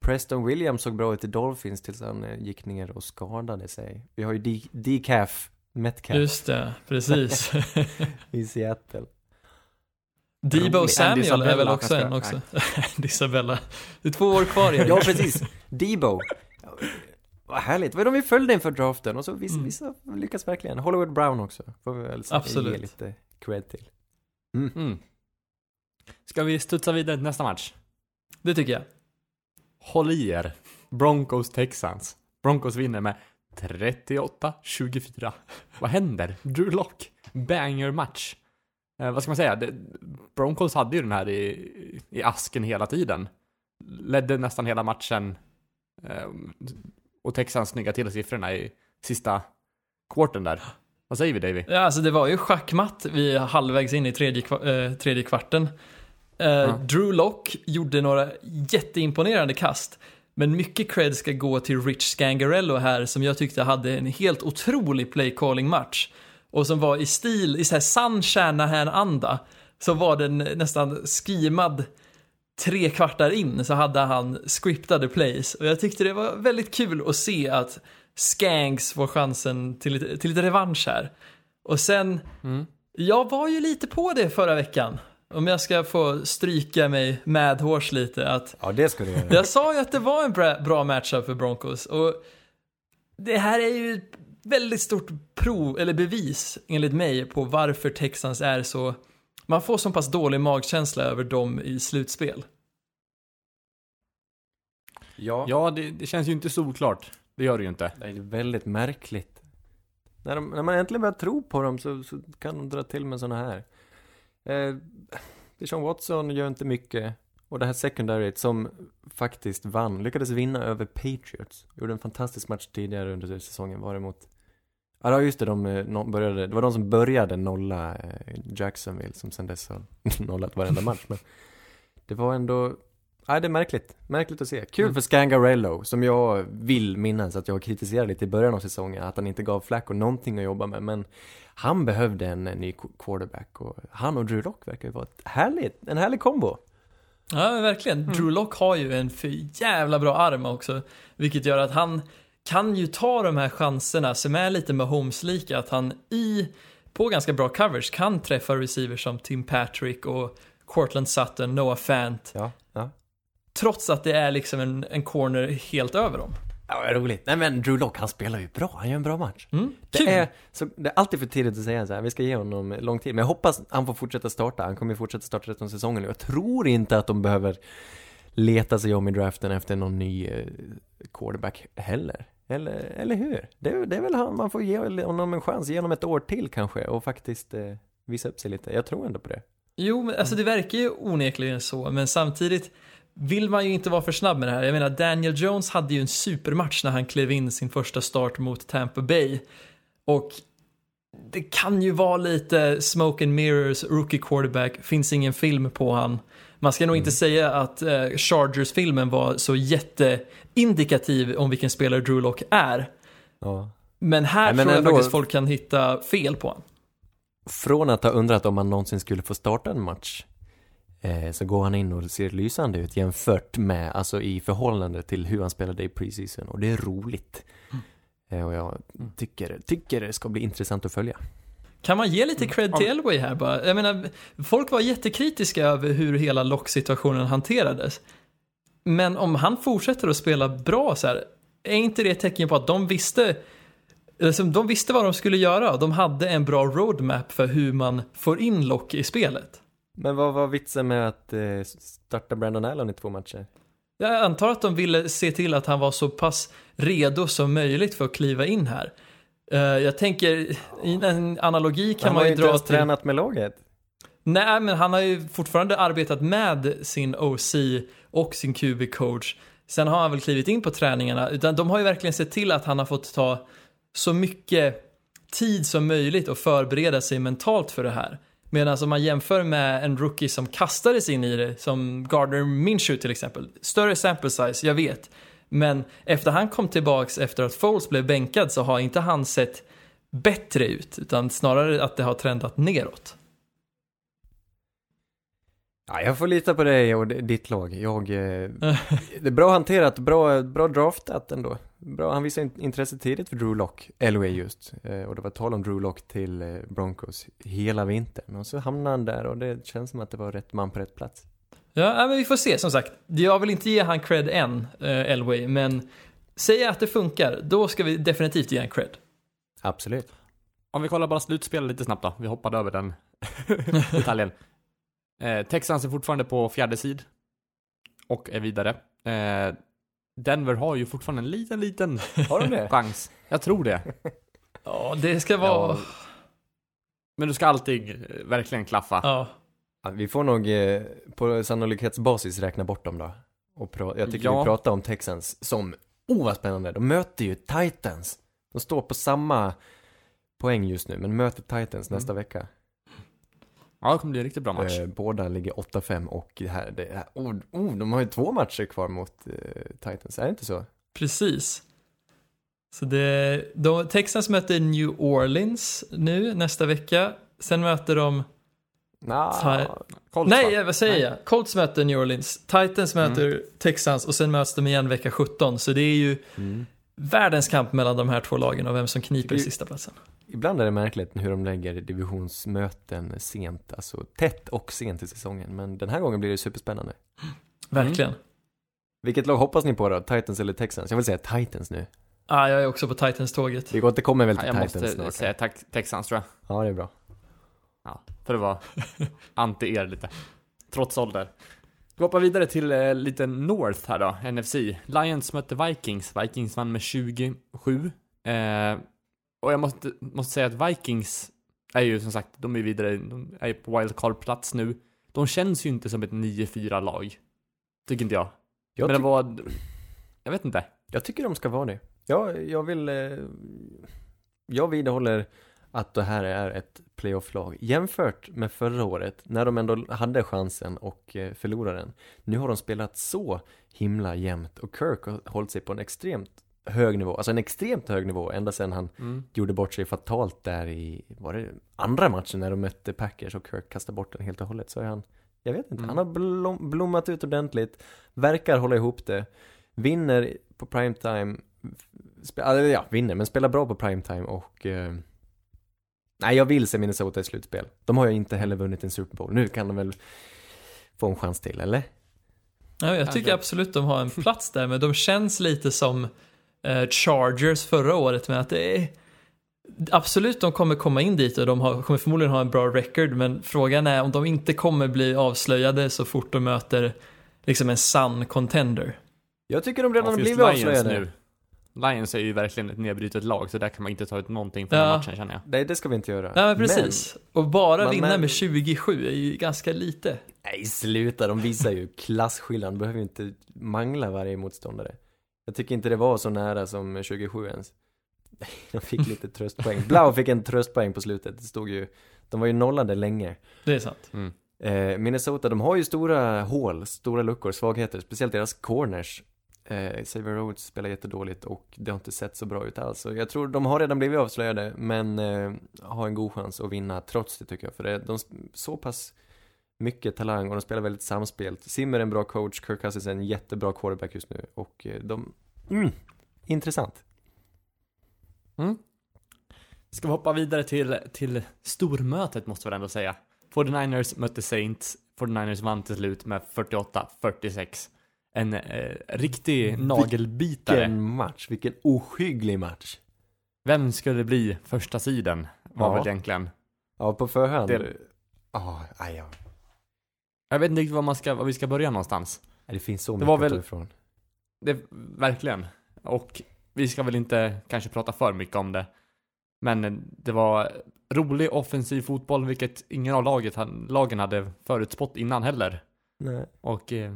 Preston Williams såg bra ut i Dolphins tills han eh, gick ner och skadade sig. Vi har ju D- Decaf Metcalf Just det, precis. i Seattle. Debo. Samuel är väl också en också. Andy Isabella. Det är två år kvar. Ja, precis. Debo. Vad härligt. Vad de vi följde inför draften och så vissa, Mm. vissa lyckas verkligen. Hollywood Brown också. Får vi väl Absolut. ge lite cred till. Mm. Ska vi studsa vidare till nästa match? Det tycker jag. Håll i er. Broncos Texans. Broncos vinner med 38-24. Vad händer? Drew Lock. Banger match. Eh, vad ska man säga? Det, Broncos hade ju den här i, i asken hela tiden. Ledde nästan hela matchen. Eh, och Texans snygga till siffrorna i sista quarten där. Vad säger vi Davy? Ja, alltså det var ju schackmatt vi halvvägs in i tredje, eh, tredje kvarten. Eh, Drew Lock gjorde några jätteimponerande kast. Men mycket cred ska gå till Rich Scangarello här som jag tyckte hade en helt otrolig play calling match. Och som var i stil, i så här sann Shanahan-anda. Så var den nästan skimad tre kvartar in så hade han scriptade plays. Och jag tyckte det var väldigt kul att se att Skanks får chansen till lite, till lite revansch här. Och sen, jag var ju lite på det förra veckan. Om jag ska få stryka mig medhårs lite. Att Ja, det ska du göra. jag sa ju att det var en bra, bra matchup för Broncos. Och det här är ju ett väldigt stort prov, eller bevis enligt mig, på varför Texans är så... Man får så pass dålig magkänsla över dem i slutspel. Ja, Ja, det, det känns ju inte solklart. Det gör det ju inte. det är väldigt märkligt. När, de, när man äntligen börjar tro på dem så, så kan de dra till med såna här. Eh, Deshaun Watson gör inte mycket. Och det här secondaryt som faktiskt vann, lyckades vinna över Patriots. Gjorde en fantastisk match tidigare under säsongen, var det mot... Ja, just det, de eh, började, det var de som började nolla eh, Jacksonville som sen dess har nollat varenda match. Men det var ändå, ja det är märkligt, märkligt att se. Kul Mm. för Scangarello, som jag vill minnas att jag kritiserade lite i början av säsongen, att han inte gav Flacco någonting att jobba med, men han behövde en, eh, ny qu- quarterback och han och Drew Lock verkar ju vara ett härligt, en härlig kombo. Ja, verkligen. Drew Lock har ju en för jävla bra arm också. Vilket gör att han kan ju ta de här chanserna som är lite med Holmes-lika. Att han i, på ganska bra coverage kan träffa receivers som Tim Patrick och Cortland Sutton, Noah Fant. Ja, ja. Trots att det är liksom en, en corner helt över dem. Ja, vad roligt. Nej men Drew Lock, han spelar ju bra, han gör en bra match. Mm! Det är, så, det är alltid för tidigt att säga så här, vi ska ge honom lång tid. Men jag hoppas han får fortsätta starta, han kommer ju fortsätta starta resten av säsongen. Jag tror inte att de behöver leta sig om i draften efter någon ny eh, quarterback heller. Eller, eller hur? Det, är- det är väl han, man får ge honom en chans, ge honom ett år till kanske och faktiskt eh, visa upp sig lite. Jag tror ändå på det. Jo, men alltså det verkar ju onekligen så, men samtidigt vill man ju inte vara för snabb med det här. Jag menar, Daniel Jones hade ju en supermatch när han klev in sin första start mot Tampa Bay. Och det kan ju vara lite smoke and mirrors, rookie quarterback, finns ingen film på han. Man ska nog inte säga att eh, Chargers-filmen var så jätteindikativ om vilken spelare Drew Lock är. Ja. Men här Nej, men tror jag ändå- faktiskt folk kan hitta fel på honom. Från att ha undrat om han någonsin skulle få starta en match eh, så går han in och ser lysande ut jämfört med, alltså i förhållande till hur han spelade i preseason och det är roligt. Eh, och jag tycker, tycker det ska bli intressant att följa. Kan man ge lite cred till Elway här bara? Jag menar, folk var jättekritiska över hur hela lock-situationen hanterades. Men om han fortsätter att spela bra så här, är inte det ett tecken på att de visste de visste vad de skulle göra de hade en bra roadmap för hur man får in lock i spelet. Men vad var vitsen med att eh, starta Brandon Allen i två matcher? Jag antar att de ville se till att han var så pass redo som möjligt för att kliva in här. Eh, jag tänker, i en analogi kan han man har ju ju inte dra ens till... tränat med laget. Nej, men han har ju fortfarande arbetat med sin OC och sin QB-coach. Sen har han väl klivit in på träningarna, utan de har ju verkligen sett till att han har fått ta så mycket tid som möjligt och förbereda sig mentalt för det här. Medan om man jämför med en rookie som kastades in i det, som Gardner Minshew till exempel. Större sample size, jag vet. Men efter han kom tillbaks efter att Foles blev bänkad så har inte han sett bättre ut, utan snarare att det har trendat neråt. Ja, jag får lita på dig och ditt lag. Jag, eh, det är bra hanterat, bra, bra draftat ändå. Bra, han visade in- intresse tidigt för Drew Lock, Elway just. Eh, och det var tal om Drew Lock till eh, Broncos hela vintern. Och så hamnade han där och det känns som att det var rätt man på rätt plats. Ja, men vi får se som sagt. Jag vill inte ge han cred än, eh, Elway, men säger jag att det funkar, då ska vi definitivt ge han cred. Absolut. Om vi kollar bara slutspelet lite snabbt då. Vi hoppade över den detaljen. Eh, Texans är fortfarande på fjärde sid. Och är vidare. Eh, Denver har ju fortfarande en liten, liten Har de det? chans. Jag tror det. Ja, det ska vara... Ja. Men du ska alltid eh, verkligen klaffa. Ja. Ja, vi får nog eh, på sannolikhetsbasis räkna bort dem då. Och jag tycker Ja. vi pratar om Texans som, oh vad spännande, de möter ju Titans. De står på samma poäng just nu, men möter Titans Mm. nästa vecka. Ja, det kommer bli en riktigt bra match. Eh, båda ligger 8-5 och det här, det här oh, oh, de har ju två matcher kvar mot eh, Titans, är det inte så? Precis. Så det, de, Texans möter New Orleans nu nästa vecka. Sen möter de... Nah, Nej, va? vad säger jag? Colts möter New Orleans. Titans möter Texans och sen möts de igen vecka 17. Så det är ju mm. världens kamp mellan de här två lagen och vem som kniper Det- sista platsen. Ibland är det märkligt hur de lägger divisionsmöten sent, alltså tätt och sent i säsongen. Men den här gången blir det superspännande. Verkligen. Vilket lag hoppas ni på då? Titans eller Texans? Jag vill säga Titans nu. Ah, jag är också på Titans-tåget. Vi återkommer väl Ja, till jag Titans måste snart. säga Texans tror jag. Ja, det är bra. Ja, för att vara anti er lite. Trots ålder. Vi hoppar vidare till eh, lite North här då, NFC. Lions mötte Vikings. Vikings vann med 27. Eh, och jag måste, måste säga att Vikings är ju som sagt, de är vidare, de är på wildcard-plats nu. De känns ju inte som ett 9-4 lag. Tycker inte jag. Jag, Men det var, jag vet inte. jag tycker de ska vara det. Jag, jag vill... Eh, jag vidhåller att det här är ett playoff-lag. Jämfört med förra året, när de ändå hade chansen och eh, förlorade den. Nu har de spelat så himla jämnt och Kirk har hållit sig på en extremt hög nivå. Alltså en extremt hög nivå ända sedan han Mm. gjorde bort sig fatalt där i, var det andra matchen när de mötte Packers och Kirk kastade bort den helt och hållet så är han, jag vet inte, Mm. han har blom, blommat ut ordentligt, verkar hålla ihop det, vinner på primetime, spe, ja, vinner, men spelar bra på primetime och eh, Nej, jag vill se Minnesota i slutspel. De har ju inte heller vunnit en Super Bowl. Nu kan de väl få en chans till, eller? Ja, jag tycker Kanske. absolut de har en plats där, men de känns lite som eh, Chargers förra året med att det är Absolut, de kommer komma in dit och de har, kommer förmodligen ha en bra record, men frågan är om de inte kommer bli avslöjade så fort de möter liksom en sann contender. Jag tycker de redan Ja, har blivit avslöjade. nu. Lions är ju verkligen ett nedbrutet lag, så där kan man inte ta ut någonting från Ja. den matchen känner jag. Nej, det ska vi inte göra. Ja, men precis. och bara Men- vinna men- med 27 är ju ganska lite. Nej, sluta. De visar ju klasskillnad. De behöver ju inte mangla varje motståndare. Jag tycker inte det var så nära som 27 ens. De fick lite tröstpoäng. Blau fick en tröstpoäng på slutet. Det stod ju, de var ju nollade länge. Det är sant. Mm. Eh, Minnesota, de har ju stora hål, stora luckor, svagheter. Speciellt deras corners. Eh, Xavier Rhodes spelar jättedåligt och det har inte sett så bra ut alls. Så jag tror de har redan blivit avslöjade, men eh, har en god chans att vinna trots det tycker jag. För det, de så pass mycket talang och de spelar väldigt samspelt. Simmer är en bra coach, Kirk Cousins är en jättebra quarterback just nu och eh, de, mm, intressant. Mm. Ska vi hoppa vidare till, till stormötet måste vi ändå säga. 49ers mötte Saints. 49ers vann till slut med 48-46. En eh, riktig nagelbitare. Vilken match, vilken ohygglig match. Vem skulle bli första sidan var Ja. väl egentligen. Ja, på förhand. Det- Ja, aj, ja. Jag vet inte riktigt var, man ska, var vi ska börja någonstans. Det finns så Det mycket att väl- ta ifrån. Det, verkligen. Och vi ska väl inte kanske prata för mycket om det. Men eh, det var rolig offensiv fotboll, vilket ingen av laget, lagen hade förutspått innan heller. Nej. Och eh,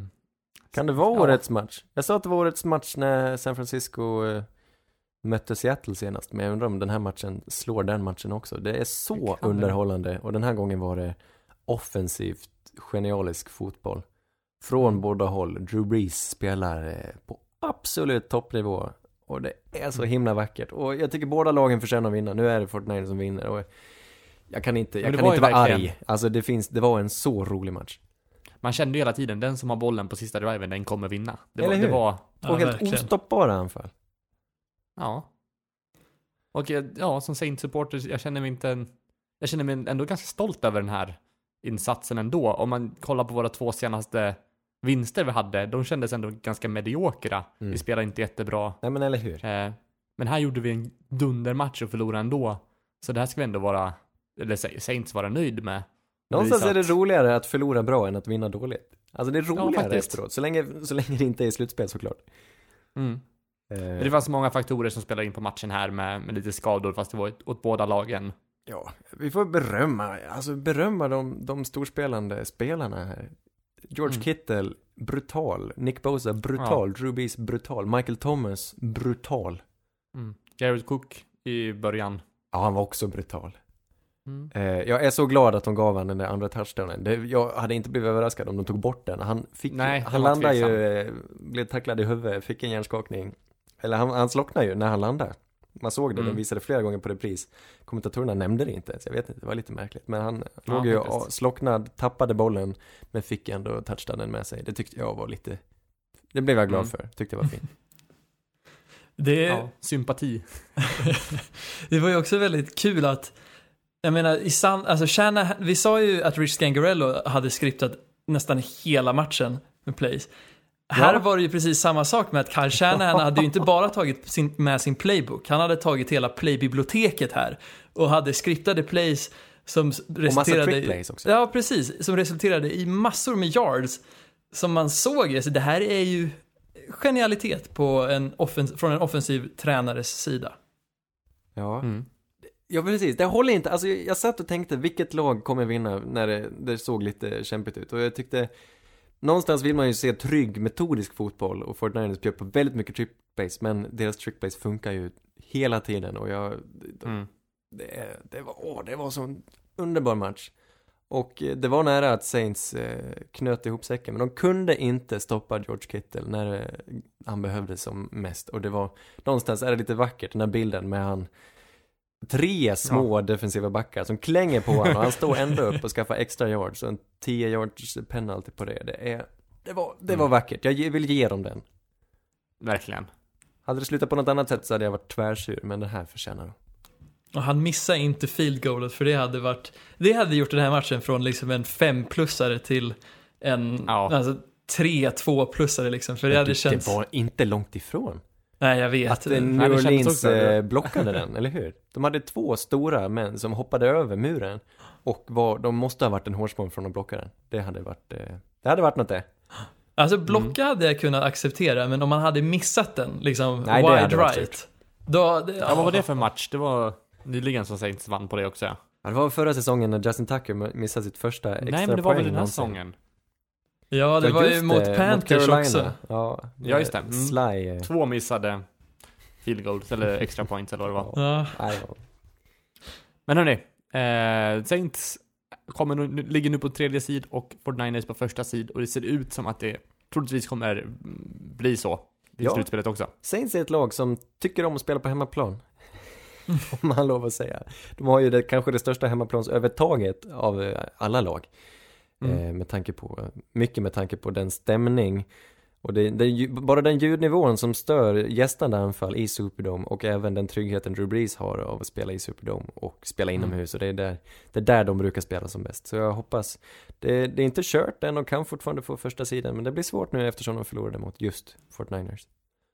Kan det vara Ja. årets match? Jag sa att det var årets match när San Francisco eh, mötte Seattle senast, men jag undrar om den här matchen slår den matchen också. Det är så Det kan det. underhållande och den här gången var det offensivt genialisk fotboll. Från Mm. båda håll. Drew Brees spelar eh, på absolut toppnivå och det är Mm. så himla vackert. Och jag tycker båda lagen förtjänar att vinna. Nu är det Fortnite som vinner och jag kan inte, jag kan inte vara verkligen- arg. Alltså det finns, det var en så rolig match. Man kände ju hela tiden, den som har bollen på sista driven, den kommer vinna. Det var, Eller det hur? var Två Ja, helt verkligen. ostoppbara anfall. ja. Och eh, ja, som Saints-supporter, jag känner mig inte, jag känner mig ändå ganska stolt över den här insatsen ändå. Om man kollar på våra två senaste vinster vi hade, de kändes ändå ganska mediokra. Mm. Vi spelade inte jättebra. Nej men eller hur? Eh, men här gjorde vi en dundermatch och förlorade ändå. Så det här ska vi ändå vara, eller Sa- Saints vara nöjd med. Någonstans är det roligare att förlora bra än att vinna dåligt. Alltså det är roligare faktiskt. efteråt, så länge, så länge det inte är slutspel såklart. Mm. Eh, Det fanns många faktorer som spelar in på matchen här med, med lite skador, fast det var åt, båda lagen. Ja, vi får berömma, alltså berömma de, de storspelande spelarna här. George Mm. Kittle, brutal. Nick Bosa, brutal. Drew Brees, brutal. Michael Thomas, brutal. Mm. Jared Cook i början. Ja, han var också brutal. Mm. Eh, jag är så glad att de gav honom den där andra touchdownen. Det, jag hade inte blivit överraskad om de tog bort den. Han fick, Nej, han landade ju, eh, blev tacklad i huvudet, fick en hjärnskakning. Eller han, han slocknade ju när han landade. Man såg det, Mm. den visade flera gånger på repris. Kommentatorerna nämnde det inte, så jag vet inte, det var lite märkligt. Men han Ja, låg ju faktiskt. slocknad, tappade bollen, men fick ändå touchdownen med sig. Det tyckte jag var lite, det blev jag glad Mm. för, tyckte jag var fint. Det, Ja, sympati. det var ju också väldigt kul att, jag menar, i san, alltså Shanahan, vi sa ju att Rich Scangarello hade skriptat nästan hela matchen med plays. Här Ja. var det ju precis samma sak med att Kyle Shanahan hade ju inte bara tagit sin, med sin playbook, han hade tagit hela playbiblioteket här och hade skriptade plays som s- Och massa resulterade i, plays också. Ja, precis. Som resulterade i massor med yards. Som man såg, alltså det här är ju genialitet på en offens- från en offensiv tränares sida. Ja. Mm. Ja precis, det håller inte. Alltså jag satt och tänkte vilket lag kommer vinna när det, det såg lite kämpigt ut. Och jag tyckte, någonstans vill man ju se trygg metodisk fotboll och Fortnite bjöd på väldigt mycket trickbase. Men deras trickbase funkar ju hela tiden och jag, Mm. det, det var, åh, det var sån underbar match. Och eh, det var nära att Saints eh, knöt ihop säcken, men de kunde inte stoppa George Kittle när eh, han behövde som mest. Och det var, någonstans är det lite vackert, den här bilden med han, tre små defensiva backar som klänger på honom han står ändå upp och skaffar extra yards och en 10 yards penalty på det. Det är, det var, det var Mm. vackert, jag vill ge dem den. Verkligen. Hade det slutat på något annat sätt så hade jag varit tvärsur, men det här förtjänar de. Och han missade inte field goalet för det hade varit, det hade gjort den här matchen från liksom en 5-plussare till en, Ja. alltså 3-2-plussare liksom. För det Men hade du, känts, Det var inte långt ifrån. Nej jag vet. Att eh, Nej, New Orleans också- eh, blockade den, eller hur? De hade två stora män som hoppade över muren och var, de måste ha varit en hårsmån från att blocka den. Det hade varit, eh, det hade varit något det. Alltså blocka hade jag kunnat acceptera, men om man hade missat den, liksom Nej, wide right. Då, det, Ja, vad var det för match? Det var nyligen som Saints vann på det också. ja. Ja, Det var förra säsongen när Justin Tucker missade sitt första extra Nej, men det var väl poäng den här säsongen. Ja, det Ja, var ju mot det, Panthers Carolina. också. Ja, Ja, just det. Mm. Sly. Två missade field goals, eller extra points eller vad det var. Ja. Men hörni, eh, Saints kommer nu, ligger nu på tredje sid och 49ers på första sid och det ser ut som att det troligtvis kommer mm, bli så i Ja. slutspelet också. Saints är ett lag som tycker om att spela på hemmaplan. Om man lov att säga. De har ju det, kanske det största hemmaplansövertaget av eh, alla lag. Mm. Eh, med tanke på, mycket med tanke på den stämning och det, det, är ju- bara den ljudnivån som stör gästande anfall i Superdome och även den tryggheten Drew Brees har av att spela i Superdome och spela Mm. inomhus och det är där, det är där de brukar spela som bäst. Så jag hoppas, det, det är inte kört än och kan fortfarande få första sidan men det blir svårt nu eftersom de förlorade mot just Fort Niners.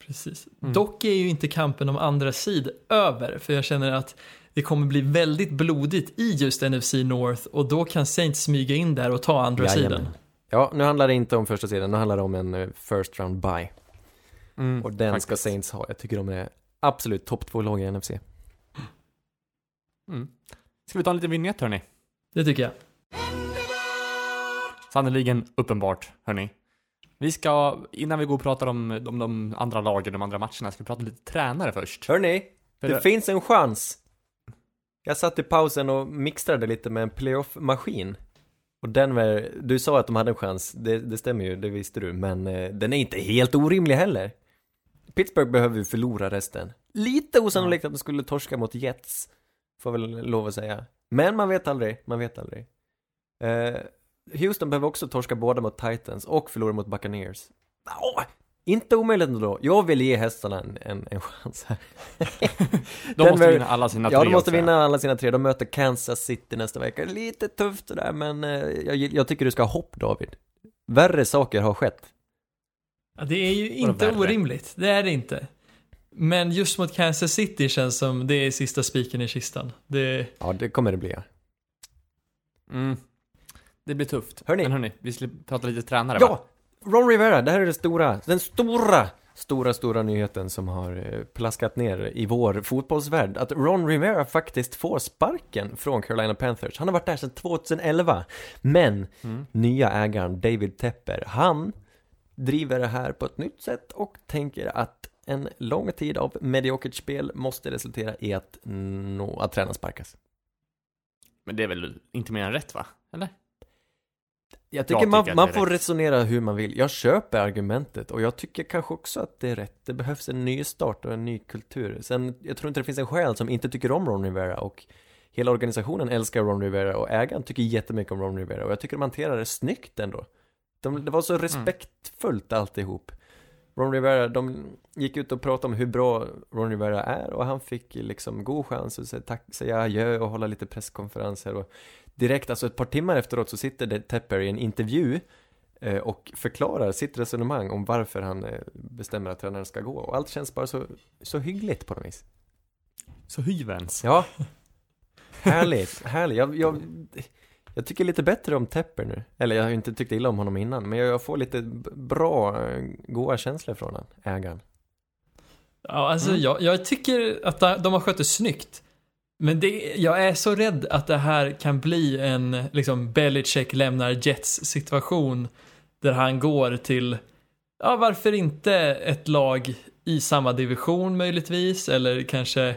Precis. Mm. Dock är ju inte kampen om andra sid över, för jag känner att det kommer bli väldigt blodigt i just NFC North och då kan Saints smyga in där och ta andra Jajamän. sidan. Ja, nu handlar det inte om första sidan, nu handlar det om en eh, first round bye. Mm, Och den ska faktiskt. Saints ha. Jag tycker de är absolut topp två lag i NFC. Mm. Ska vi ta en liten vignett hörni? Det tycker jag. Sannerligen uppenbart, hörni. Vi ska, innan vi går och pratar om, om de andra lagen, de andra matcherna, ska vi prata lite tränare först. Hörni, det det- finns en chans. Jag satt i pausen och mixtrade lite med en playoff-maskin. Och den var, du sa att de hade en chans, det, det stämmer ju, det visste du, men eh, den är inte helt orimlig heller. Pittsburgh behöver ju förlora resten. Lite osannolikt att de skulle torska mot Jets, får väl lov att säga. Men man vet aldrig, man vet aldrig. Eh, Houston behöver också torska båda mot Titans och förlora mot Buccaneers. Åh, inte omöjligt ändå. Jag vill ge hästarna en, en, en chans här. De måste vinna alla sina Ja, tre de måste vinna alla sina tre. De möter Kansas City nästa vecka. Lite tufft det där, men eh, jag, jag tycker du ska ha hopp, David. Värre saker har skett. Ja, det är ju inte värre? orimligt, det är det inte. Men just mot Kansas City känns som det är sista spiken i kistan. Det, Ja, det kommer det bli. ja. Mm. Det blir tufft. Hörni. Men hörni, vi skulle prata lite tränare va? Ron Rivera, det här är det stora, den stora, stora, stora nyheten som har eh, plaskat ner i vår fotbollsvärld. Att Ron Rivera faktiskt får sparken från Carolina Panthers. Han har varit där sedan 2011. Men, Mm. nya ägaren David Tepper, han driver det här på ett nytt sätt och tänker att en lång tid av mediokert spel måste resultera i att, nå, att tränaren sparkas. Men det är väl inte mer än rätt va? Eller? Jag tycker Jag man, tycker man får rätt. resonera hur man vill. Jag köper argumentet och jag tycker kanske också att det är rätt. Det behövs en ny start och en ny kultur. Sen, jag tror inte det finns en själ som inte tycker om Ron Rivera och hela organisationen älskar Ron Rivera och ägaren tycker jättemycket om Ron Rivera och jag tycker de hanterar det snyggt ändå. De, det var så respektfullt alltihop. Ron Rivera, de gick ut och pratade om hur bra Ron Rivera är och han fick liksom god chans att säga, tack, säga adjö och hålla lite presskonferenser och direkt, alltså ett par timmar efteråt så sitter Tepper i en intervju eh, och förklarar sitt resonemang om varför han eh, bestämmer att tränaren ska gå och allt känns bara så, så hyggligt på något vis. Så hyvens. Ja, härligt, härligt. Jag, jag, jag tycker lite bättre om Tepper nu. Eller jag har ju inte tyckt illa om honom innan, men jag får lite bra, eh, goda känslor från han, ägaren. Ja, alltså Mm. jag, jag tycker att de har skött det snyggt. Men det, jag är så rädd att det här kan bli en, liksom, Belichick lämnar Jets situation. Där han går till, ja varför inte ett lag i samma division möjligtvis, eller kanske,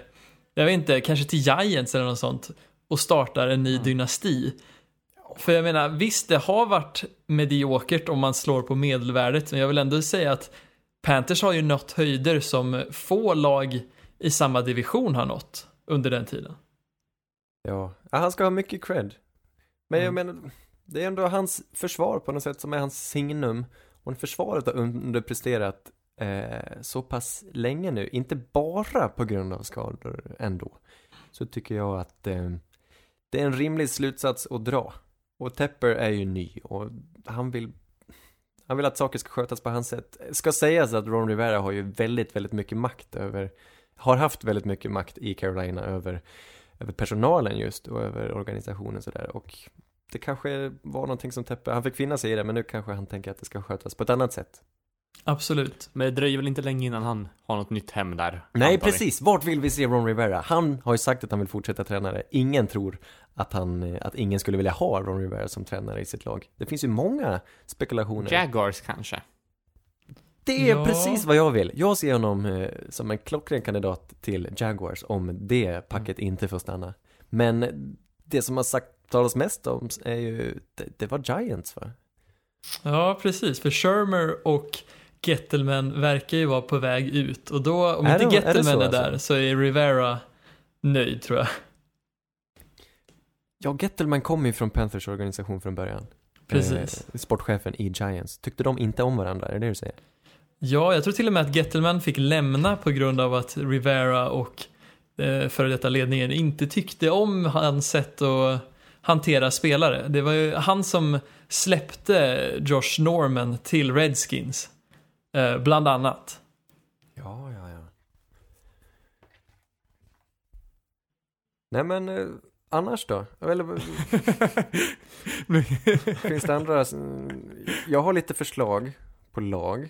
jag vet inte, kanske till Giants eller något sånt. Och startar en ny dynasti. För jag menar, visst det har varit mediokert om man slår på medelvärdet, men jag vill ändå säga att Panthers har ju nått höjder som få lag i samma division har nått under den tiden. Ja, han ska ha mycket cred. Men jag Mm. menar, det är ändå hans försvar på något sätt som är hans signum. Och försvaret har underpresterat eh, så pass länge nu, inte bara på grund av skador ändå. Så tycker jag att eh, det är en rimlig slutsats att dra. Och Tepper är ju ny och han vill han vill att saker ska skötas på hans sätt. Ska sägas att Ron Rivera har ju väldigt, väldigt mycket makt över, har haft väldigt mycket makt i Carolina över, över personalen just och över organisationen sådär. Och det kanske var någonting som Tepper, han fick finna sig i det, men nu kanske han tänker att det ska skötas på ett annat sätt. Absolut. Men det dröjer väl inte länge innan han har något nytt hem där? Nej, precis. Vart vill vi se Ron Rivera? Han har ju sagt att han vill fortsätta tränare. Ingen tror att han, att ingen skulle vilja ha Ron Rivera som tränare i sitt lag. Det finns ju många spekulationer. Jaguars kanske? Det är Ja. precis vad jag vill. Jag ser honom eh, som en klockren kandidat till Jaguars om det packet inte får stanna. Men det som har sagt, talas mest om är ju, det, det var Giants va? Ja, precis. För Shermer och Gettelman verkar ju vara på väg ut. Och då, om Är inte det- är det Gettelman så, är, alltså? där så är Rivera nöjd tror jag. Ja, Gettelman kom ju från Panthers organisation från början. Precis. Eh, sportchefen i Giants. Tyckte de inte om varandra, är det det du säger? Ja, jag tror till och med att Gettelman fick lämna på grund av att Rivera och eh, före detta ledningen inte tyckte om hans sätt att hantera spelare. Det var ju han som släppte Josh Norman till Redskins, eh, bland annat. Ja, ja, ja. Nej men, eh, annars då? Eller, finns det andra? Jag har lite förslag på lag.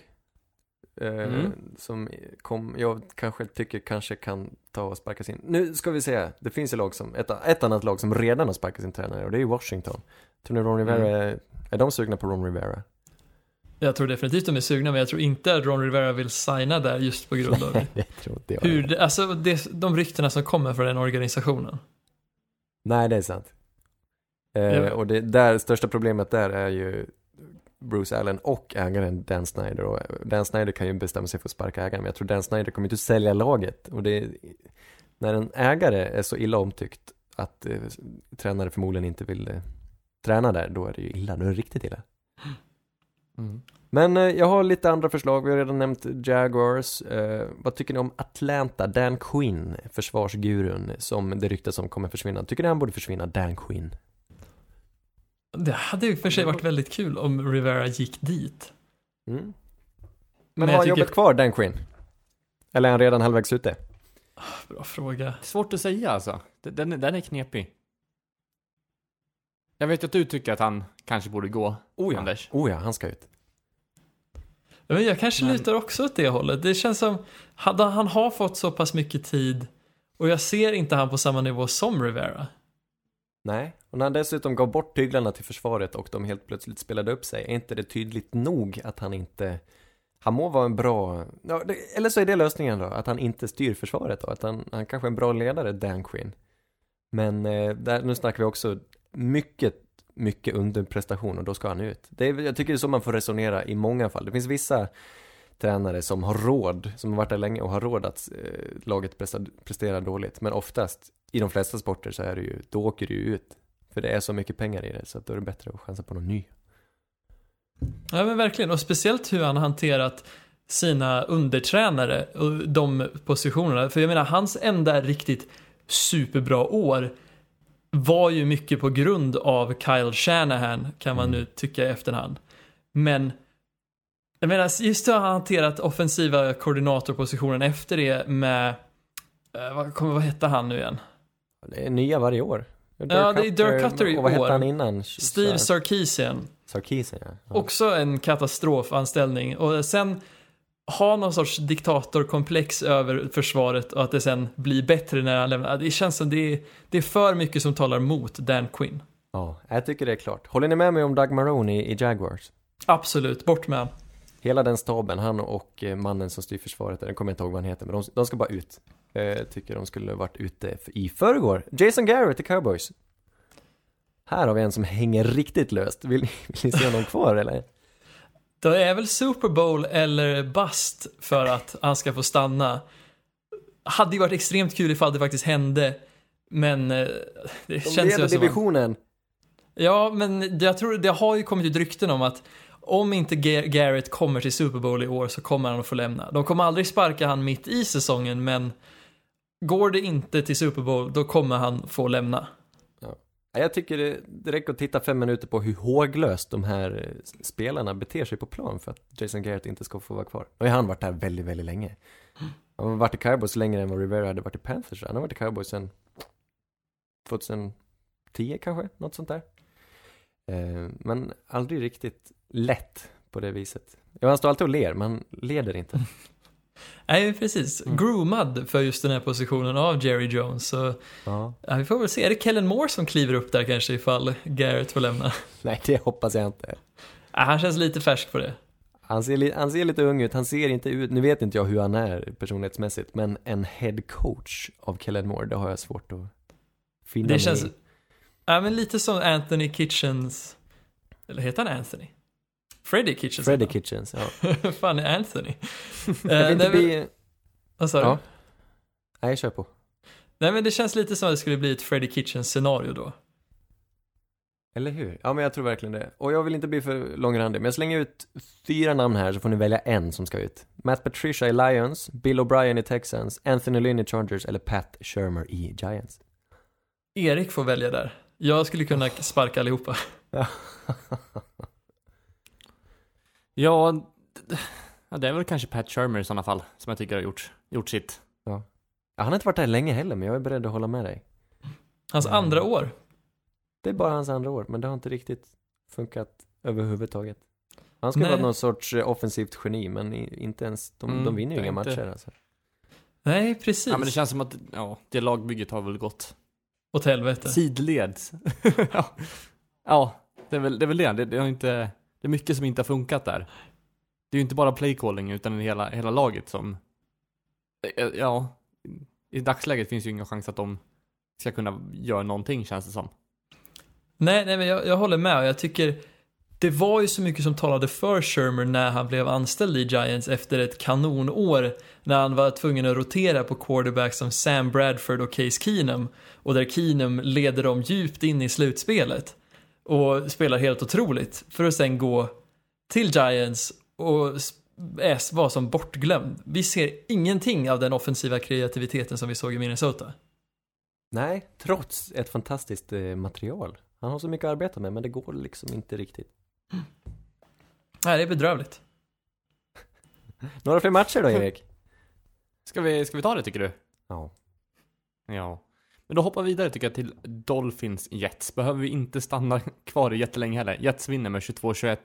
Eh, Mm. Som kom, jag kanske tycker kanske kan ta och sparkas in. Nu ska vi se, det finns ju lag som, ett, ett annat lag som redan har sparkat sin tränare och det är Washington. Tror ni Ron Rivera, är, är de sugna på Ron Rivera? Jag tror definitivt de är sugna, men jag tror inte att Ron Rivera vill signa där just på grund av det tror inte jag. hur, det- alltså det, de ryktena som kommer från den organisationen. Nej, det är sant. Eh, Ja. Och det där, största problemet där är ju Bruce Allen och ägaren Dan Snyder. Och Dan Snyder kan ju bestämma sig för att sparka ägaren, men jag tror Dan Snyder kommer inte sälja laget. Och det, när en ägare är så illa omtyckt att eh, tränare förmodligen inte vill eh, träna där, då är det ju illa, då är det riktigt illa. Mm. Men eh, jag har lite andra förslag, vi har redan nämnt Jaguars. Eh, vad tycker ni om Atlanta, Dan Quinn, försvarsgurun som det ryktas om kommer försvinna? Tycker ni han borde försvinna, Dan Quinn? Det hade ju för sig varit väldigt kul om Rivera gick dit. Mm. Men, Men har tycker- jobbet kvar, Dan Quinn? Eller är han redan halvvägs ute? Bra fråga. Svårt att säga alltså. Den, den är knepig. Jag vet att du tycker att han kanske borde gå, Oh ja. Anders. Oh ja, han ska ut. Men jag kanske Men- lutar också åt det hållet. Det känns som, han, han har fått så pass mycket tid och jag ser inte han på samma nivå som Rivera. Nej, och när han dessutom gav bort tyglarna till försvaret och de helt plötsligt spelade upp sig, är inte det tydligt nog att han inte han må vara en bra, ja, det, eller så är det lösningen då, att han inte styr försvaret då, att han, han kanske är en bra ledare, Dan Quinn. Men eh, där, nu snackar vi också mycket, mycket underprestation och då ska han ut. Det är, jag tycker det är så man får resonera i många fall. Det finns vissa tränare som har råd, som har varit där länge och har råd att eh, laget presterar dåligt. Men oftast, i de flesta sporter så är det ju, då åker du ju ut. För det är så mycket pengar i det, så att då är det bättre att chansa på någon ny. Ja men verkligen, och speciellt hur han har hanterat sina undertränare och de positionerna. För jag menar, hans enda riktigt superbra år var ju mycket på grund av Kyle Shanahan, kan man nu tycka i efterhand. Men jag menar, just hur han hanterat offensiva koordinatorpositionen efter det med, eh, vad, kommer, vad hette han nu igen? Det är nya varje år. Dirk Ja, det är Dirk Cutter i Och vad hette år. han innan? Steve Sarkisian. Sarkisian, ja. ja. Också en katastrofanställning. Och sen ha någon sorts diktatorkomplex över försvaret och att det sen blir bättre när han lämnar. Det känns som det är, det är för mycket som talar mot Dan Quinn. Ja, jag tycker det är klart. Håller ni med mig om Doug Marone i, Jaguars? Absolut, bort med han. Hela den staben, han och eh, mannen som styr försvaret, jag kommer inte ihåg vad han heter, men de, de ska bara ut. Eh, Jag tycker de skulle varit ute i förrgår. Jason Garrett i Cowboys. Här har vi en som hänger riktigt löst. Vill, ni- vill ni se honom kvar eller? Det är väl Super Bowl eller bust för att han ska få stanna. Hade ju varit extremt kul ifall det faktiskt hände. Men eh, det De känns ju som... divisionen. Ja, men jag tror det har ju kommit ut rykten om att om inte Ga- Garrett kommer till Super Bowl i år så kommer han att få lämna. De kommer aldrig sparka han mitt i säsongen, men går det inte till Super Bowl, då kommer han få lämna. Jag tycker det, det räcker att titta fem minuter på hur håglöst de här eh, spelarna beter sig på plan för att Jason Garrett inte ska få vara kvar. Och han har varit där väldigt, väldigt länge. Han har varit i Cowboys längre än vad Rivera hade varit i Panthers. Han har varit i Cowboys sedan 2010 kanske, något sånt där. Eh, men aldrig riktigt lätt på det viset. Ja, han står alltid och ler, men leder inte. Nej, precis. Mm. Groomad för just den här positionen av Jerry Jones. Så Ja. ja, vi får väl se. Är det Kellen Moore som kliver upp där kanske ifall Garrett får lämna? Nej, det hoppas jag inte. Ja, han känns lite färsk på det. Han ser, han ser lite ung ut, han ser inte ut, nu vet inte jag hur han är personlighetsmässigt, men en head coach av Kellen Moore, det har jag svårt att finna Det känns... i. Ja, men lite som Anthony Kitchens... Eller heter han Anthony? Freddie Kitchens. Freddy Kitchens, ja. fan är Anthony? Jag Eh, vill inte nej, men- bli... Vad sa du? Nej, kör på. Nej men det känns lite som att det skulle bli ett Freddie Kitchens scenario då. Eller hur? Ja, men jag tror verkligen det. Och jag vill inte bli för långrandig, men jag slänger ut fyra namn här så får ni välja en som ska ut. Matt Patricia i Lions, Bill O'Brien i Texans, Anthony Lynn i Chargers eller Pat Shermer i Giants. Erik får välja där. Jag skulle kunna sparka allihopa. Ja, ja, det är väl kanske Pat Shermer i sådana fall, som jag tycker har gjort, gjort sitt. Ja, han har inte varit där länge heller, men jag är beredd att hålla med dig. Hans Mm. andra år. Det är bara hans andra år, men det har inte riktigt funkat överhuvudtaget. Han ska Nej. vara någon sorts eh, offensivt geni, men inte ens, de, Mm, de vinner ju inga inte- matcher alltså. Nej, precis. Ja, men det känns som att, ja, det lagbygget har väl gått Åt helvete. sidleds. ja. ja, det är väl det. Är väl det. Det, det, har inte, det är mycket som inte har funkat där. Det är ju inte bara playcalling utan hela, hela laget som, eh, eh, ja, i dagsläget finns ju ingen chans att de ska kunna göra någonting känns det som. Nej, nej men jag, jag håller med och jag tycker det var ju så mycket som talade för Shermer när han blev anställd i Giants efter ett kanonår när han var tvungen att rotera på quarterbacks som Sam Bradford och Case Keenum och där Keenum leder dem djupt in i slutspelet och spelar helt otroligt för att sen gå till Giants och är- vara som bortglömd. Vi ser ingenting av den offensiva kreativiteten som vi såg i Minnesota. Nej, trots ett fantastiskt eh, material. Han har så mycket att arbeta med, men det går liksom inte riktigt. Nej, det är bedrövligt. Några fler matcher då, Erik? Ska vi, ska vi ta det tycker du? Ja. Ja. Men då hoppar vi vidare tycker jag till Dolphins Jets. Behöver vi inte stanna kvar i jättelänge heller. Jets vinner med 22-21.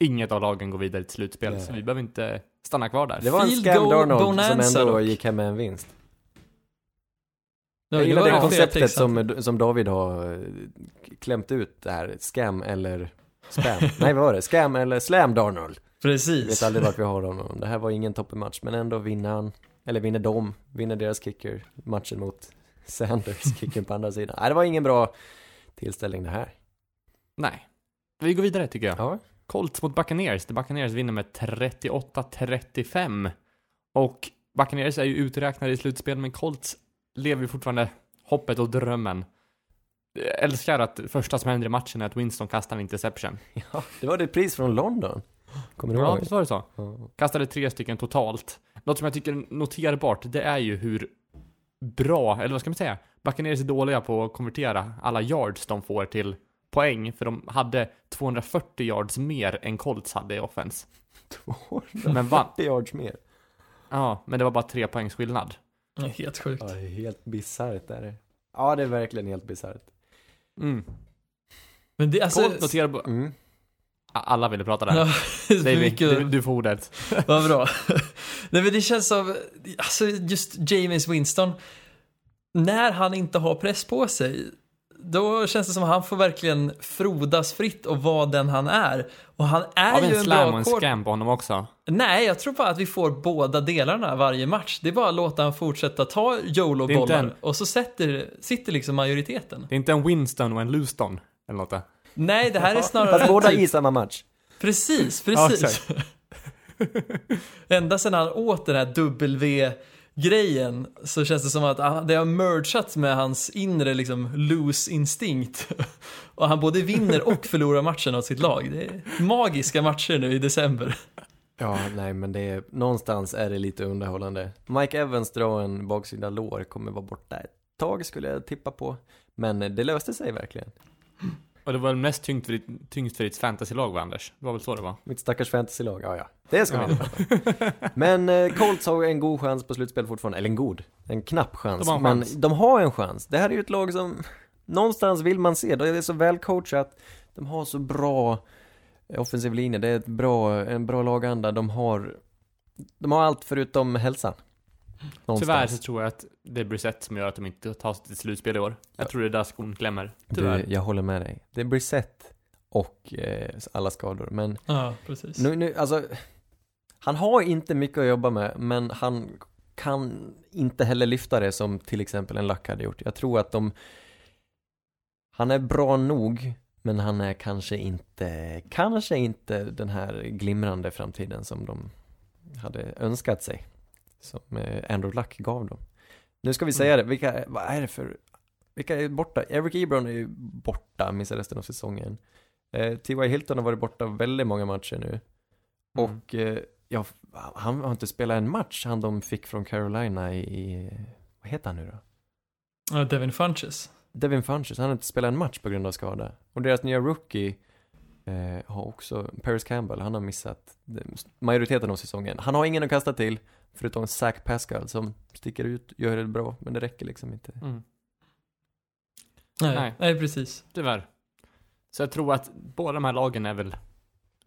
Inget av lagen går vidare till slutspel, Nej. så vi behöver inte stanna kvar där. Det var en scam Darnold som ändå dock. gick hem med en vinst. Ja, Jag gillar det det konceptet som, som David har eh, klämt ut det här, scam eller spam. Nej vad var det? Scam eller slam Darnold. Jag vet Precis. aldrig vart vi har honom. Det här var ingen toppenmatch, men ändå vinner han, eller vinner de, vinner deras kicker matchen mot Sanders, kicken på andra sidan. Nej, det var ingen bra tillställning det här. Nej. Vi går vidare tycker jag. Ja, Colts mot Buccaneers. The Buccaneers vinner med 38-35. Och Buccaneers är ju uträknade i slutspel, men Colts lever ju fortfarande hoppet och drömmen. Jag älskar att första som händer i matchen är att Winston kastar en interception. ja, det var det pris från London. Kommer du Ja, ihåg? visst var det så? Ja. Kastade tre stycken totalt. Något som jag tycker är noterbart, det är ju hur bra, eller vad ska man säga? Buccaneers är dåliga på att konvertera alla yards de får till poäng, för de hade 240 yards mer än Colts hade i offense. Men vann. 40 yards mer. Ja, men det var bara tre poängs skillnad. Ja, Helt sjukt. Ja, det är helt bisarrt är det. Ja, det är verkligen helt bisarrt. Mm. Men det, alltså, Colt noterar... Mm. Alla ville prata där. David, du, du får ordet. vad bra. Nej men det känns som, alltså just James Winston, när han inte har press på sig, då känns det som att han får verkligen frodas fritt och vara den han är. Och han är Har vi en en slam och en scam på honom också? Nej, jag tror bara att vi får båda delarna varje match. Det är bara att låta han fortsätta ta YOLO-bollar en- och så sätter, sitter liksom majoriteten. Det är inte en Winston och en Luston, eller något där. Nej, det här är snarare... Fast båda typ- i samma match. Precis, Ja, precis. Ända sedan han åt den här W-grejen så känns det som att det har mergat med hans inre liksom loose instinkt. Och han både vinner och förlorar matchen åt sitt lag. Det är magiska matcher nu i december. Ja, nej men det är, någonstans är det lite underhållande. Mike Evans drar en baksida lår, kommer vara borta ett tag skulle jag tippa på. Men det löste sig verkligen. Och det var väl mest tyngst för ditt, tyngst för ditt fantasylag, va, Anders? Det var väl så det var? Mitt stackars fantasylag, ja ja. Det ska vi Ja. inte prata om. Men eh, Colts har en god chans på slutspel fortfarande, eller en god, en knapp chans. De har en men chans. de har en chans. Det här är ju ett lag som, någonstans vill man se, det är så välcoachat, de har så bra offensiv linje, det är ett bra, en bra laganda, de har, de har allt förutom hälsan. Någonstans. Tyvärr så tror jag att det är Brissett som gör att de inte tar sig till slutspel i år. Jag tror det är där skon klämmer. Tyvärr. Du, jag håller med dig. Det är Brissett och eh, alla skador, men Ja, precis. nu, nu, alltså, han har inte mycket att jobba med, men han kan inte heller lyfta det som till exempel en Luck hade gjort. Jag tror att de, han är bra nog, men han är kanske inte, kanske inte den här glimrande framtiden som de hade önskat sig. Som eh, Andrew Luck gav dem. Nu ska vi säga det, vilka, vad är det för, vilka är borta? Eric Ebron är ju borta, missar resten av säsongen. Eh, T.Y. Hilton har varit borta väldigt många matcher nu. Mm. Och eh, ja, han har inte spelat en match, han de fick från Carolina i, i vad heter han nu då? Ja, Devin Funches. Devin Funches, han har inte spelat en match på grund av skada. Och deras nya rookie eh, har också, Paris Campbell, han har missat majoriteten av säsongen. Han har ingen att kasta till, förutom Zach Pascal som sticker ut, gör det bra, men det räcker liksom inte. Mm. Nej, Nej. nej. precis. Tyvärr. Så jag tror att båda de här lagen är väl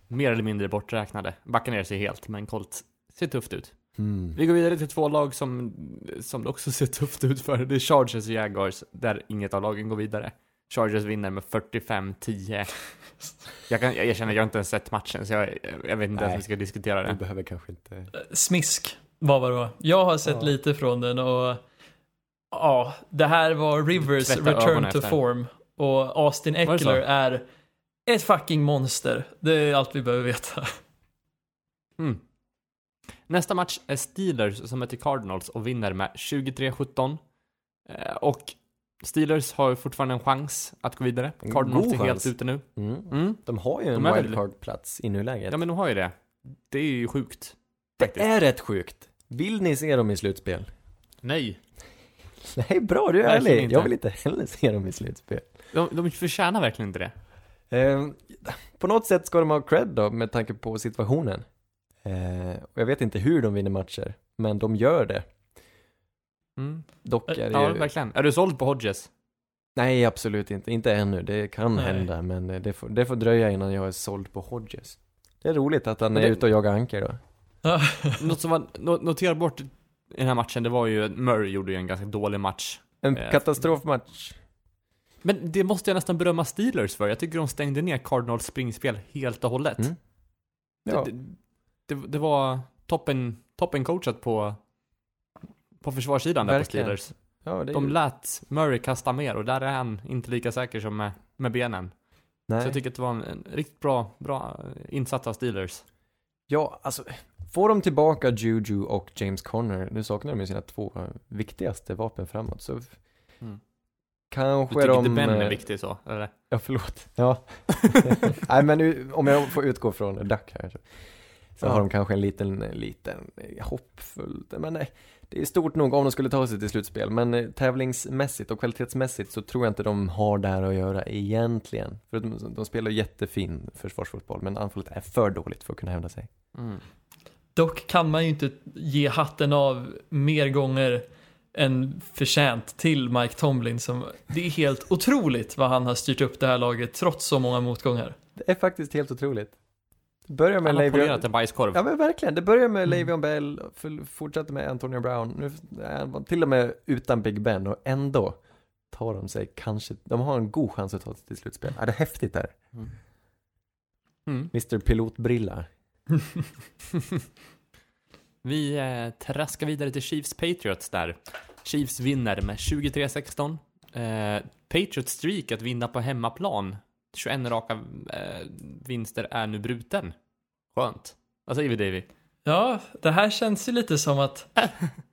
mer eller mindre borträknade. Backar ner sig helt, men Colts ser tufft ut. Mm. Vi går vidare till två lag som, som det också ser tufft ut för. Det är Chargers och Jaguars, där inget av lagen går vidare. Chargers vinner med 45-10. Jag, kan, jag erkänner, jag har inte ens sett matchen, så jag, jag vet inte ens om vi ska diskutera Vi det. behöver kanske inte... Smisk var vad det var. Jag har sett Ja. lite från den och ja, det här var Rivers Tvätta return to form. Och Austin det? Eckler är ett fucking monster. Det är allt vi behöver veta. Mm. Nästa match är Steelers som möter Cardinals och vinner med 23-17. Eh, Och Steelers har ju fortfarande en chans att gå vidare. Cardinals god är helt chans. ute nu. Mm. Mm. De har ju en är wildcard-plats i nuläget. Ja men de har ju det. Det är ju sjukt. det faktiskt. är rätt sjukt. Vill ni se dem i slutspel? Nej. Nej, bra, du är Verkligen ärlig. inte. Jag vill inte heller se dem i slutspel. De, de förtjänar verkligen inte det. Eh, på något sätt ska de ha cred då, med tanke på situationen. Eh, och jag vet inte hur de vinner matcher, men de gör det. Mm. Dock är det Ja, ju... verkligen. Är du såld på Hodges? Nej, absolut inte. Inte ännu. Det kan Nej. hända, men det får, det får dröja innan jag är såld på Hodges. Det är roligt att han Men är det- ute och jagar anker då. Något som var no- noterbart i den här matchen, det var ju att Murray gjorde ju en ganska dålig match. En Eh, katastrofmatch. Men det måste jag nästan berömma Steelers för. Jag tycker de stängde ner Cardinals springspel helt och hållet. Mm. Ja. Det, det, det var toppen, toppen coachat på, på försvarssidan där på Verkligen. Steelers. Ja, De ju... lät Murray kasta mer och där är han inte lika säker som med, med benen. Så Nej. jag tycker att det var en, en riktigt bra, bra insats av Steelers. Ja, alltså, får de tillbaka Juju och James Conner, nu saknar de ju sina två viktigaste vapen framåt, så Mm. Du kanske tycker de... inte Ben är eh, viktig så, eller? Ja, förlåt. Ja. Nej, men nu, om jag får utgå från Duck här, så, så Ja. har de kanske en liten, liten hoppfull, men nej, det är stort nog om de skulle ta sig till slutspel, men eh, tävlingsmässigt och kvalitetsmässigt så tror jag inte de har där att göra egentligen. För de, de spelar jättefin försvarsfotboll, men anfallet är för dåligt för att kunna hävda sig. Mm. Dock kan man ju inte ge hatten av mer gånger än förtjänt till Mike Tomlin som, det är helt otroligt vad han har styrt upp det här laget trots så många motgångar. Det är faktiskt helt otroligt. Det börjar med Han har polerat en bajskorv. Ja men verkligen, det börjar med Mm. Le'Veon Bell, fortsätter med Antonio Brown, nu är till och med utan Big Ben och ändå tar de sig kanske, de har en god chans att ta sig till slutspel. Ja, det är häftigt där. Mm. Mr Pilotbrilla. Vi eh, traskar vidare till Chiefs Patriots där. Chiefs vinner med 23-16. Eh, Patriots streak att vinna på hemmaplan, 21 raka eh, vinster, är nu bruten. Skönt. Vad säger vi Davy? Ja, det här känns ju lite som att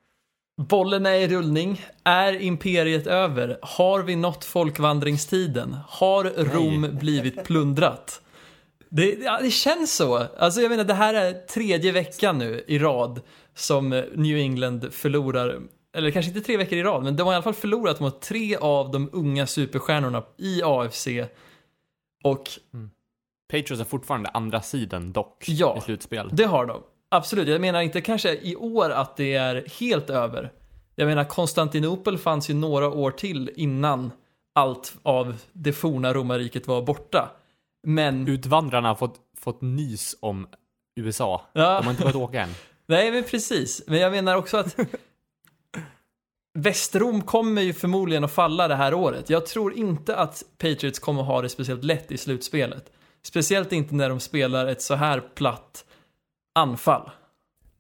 bollen är i rullning. Är imperiet över? Har vi nått folkvandringstiden? Har Rom blivit plundrat? Det, ja, det känns så. Alltså jag menar, det här är tredje veckan nu i rad som New England förlorar. Eller kanske inte tre veckor i rad, men de har i alla fall förlorat mot tre av de unga superstjärnorna i AFC. Och Patriots är fortfarande andra sidan dock Ja. i slutspel. Det har de. Absolut, jag menar inte kanske i år att det är helt över. Jag menar Konstantinopel fanns ju några år till innan allt av det forna romarriket var borta. Men, Utvandrarna har fått, fått nys om USA. ja, De har inte börjat åka än. nej men precis. Men jag menar också att Västrom kommer ju förmodligen att falla det här året. Jag tror inte att Patriots kommer ha det speciellt lätt i slutspelet. Speciellt inte när de spelar ett så här platt anfall.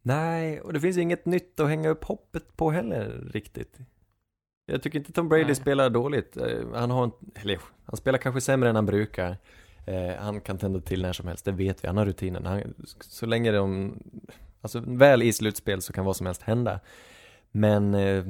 Nej, och det finns inget nytt att hänga upp hoppet på heller riktigt. Jag tycker inte Tom Brady Nej. spelar dåligt. Eh, Han har en, eller han spelar kanske sämre än han brukar. Eh, han kan tända till när som helst, det vet vi. Han har rutinen. Han, så länge de, alltså väl i slutspel så kan vad som helst hända. Men eh,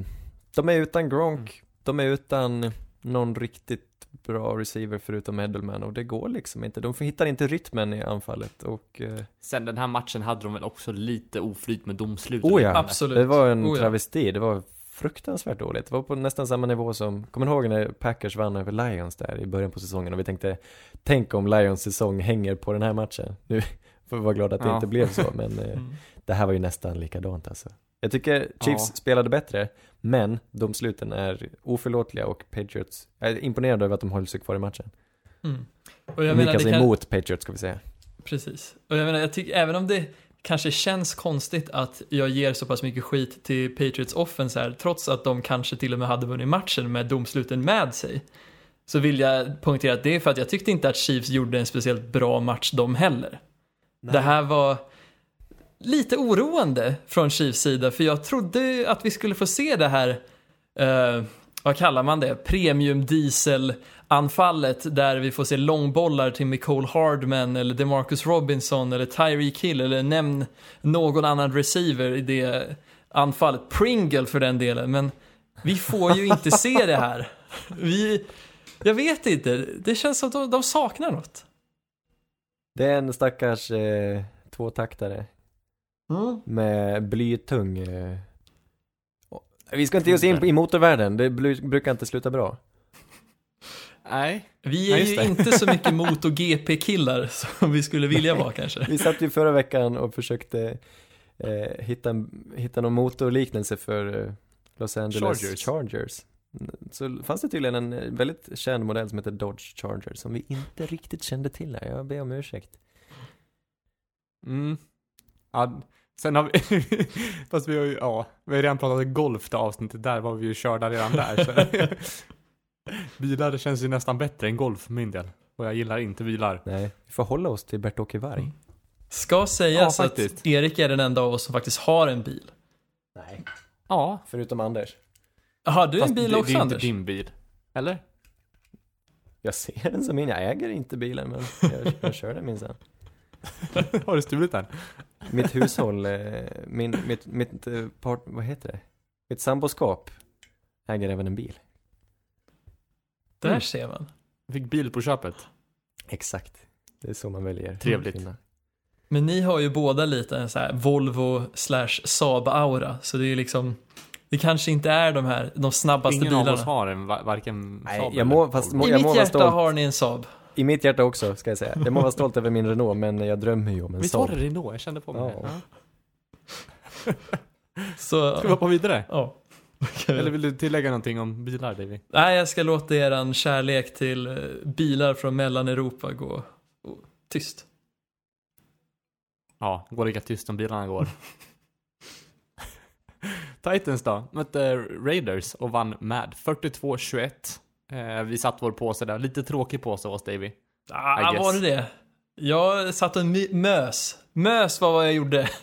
de är utan Gronk, de är utan någon riktigt bra receiver förutom Edelman och det går liksom inte. De hittar inte rytmen i anfallet och eh, Sen den här matchen hade de väl också lite oflyt med domslut. Oh ja, Absolut. det var en Oh ja. travesti, det var fruktansvärt dåligt. Det var på nästan samma nivå som, kommer ni ihåg när Packers vann över Lions där i början på säsongen och vi tänkte, tänk om Lions säsong hänger på den här matchen. Nu får vi vara glada att det Ja. inte blev så, men eh, Mm. det här var ju nästan likadant alltså. Jag tycker Chiefs Ja. spelade bättre, men domsluten är oförlåtliga och Patriots, jag är imponerad över att de håller sig kvar i matchen. Mm. Och jag menar, Mika det kan... emot Patriots ska vi säga. Precis. Och jag menar, jag tycker även om det kanske känns konstigt att jag ger så pass mycket skit till Patriots offense här, trots att de kanske till och med hade vunnit matchen med domsluten med sig, så vill jag poängtera att det är för att jag tyckte inte att Chiefs gjorde en speciellt bra match de heller. Det här var lite oroande från Chiefs sida, för jag trodde att vi skulle få se det här, eh, vad kallar man det, premium diesel anfallet där vi får se långbollar till Nicole Hardman eller DeMarcus Robinson eller Tyreek Hill eller nämn någon annan receiver i det anfallet. Pringle för den delen, men vi får ju inte se det här. Vi, jag vet inte, det känns som att de, de saknar något. Det är en stackars eh, tvåtaktare med blytung eh, Vi ska inte ge oss in i motorvärlden, det brukar inte sluta bra. Nej. Vi Ja, är just ju inte så mycket MotoGP-killar som vi skulle vilja vara kanske. Vi satt ju förra veckan och försökte eh, hitta, en, hitta någon motorliknelse för eh, Los Angeles Chargers. Chargers. Så fanns det tydligen en eh, väldigt känd modell som heter Dodge Charger som vi inte riktigt kände till här. Jag ber om ursäkt. Mm. Ja, sen har vi, fast vi har ju, ja, vi har redan pratat golf det avsnittet, där var vi ju körda redan där. Så. bilar känns ju nästan bättre än golf för min del. Och jag gillar inte bilar. Nej, vi får hålla oss till Bert-Åke Varg. Mm. Ska sägas Ja, att. Erik är den enda av oss som faktiskt har en bil. Nej. Ja, Förutom Anders. Har du en fast bil det, också det är Anders? inte din bil. Eller? Jag ser den som min, jag äger inte bilen men jag, jag kör den minsann. har du stulit den? Mitt hushåll, eh, min, mitt, mitt eh, part, vad heter det? Mitt samboskap äger även en bil. Där Mm. ser man. Fick bil på köpet. Exakt. Det är så man väljer. Trevligt. Finna. Men ni har ju båda lite en så här Volvo slash Saab-aura. Så det är liksom, det kanske inte är de här, de snabbaste Ingen bilarna. av oss har en, va- varken Nej, Saab jag eller må- fast Volvo. må- I jag mitt hjärta stolt. har ni en Saab. I mitt hjärta också, ska jag säga. Jag må vara stolt över min Renault, men jag drömmer ju om en Visst var Saab. det Renault? Jag kände på mig Ja. det. Så, Ska vi hoppa vidare? ja. Eller vill du tillägga någonting om bilar, Davy? Nej, jag ska låta eran kärlek till eh, bilar från Mellaneuropa gå gå tyst. Ja, går lika tyst som bilarna går. Titans då, mötte Raiders och vann med 42-21. Eh, vi satt vår påse där, lite tråkig påse oss Davy. Ah, var det det? Jag satt och mös. Mös var vad jag gjorde.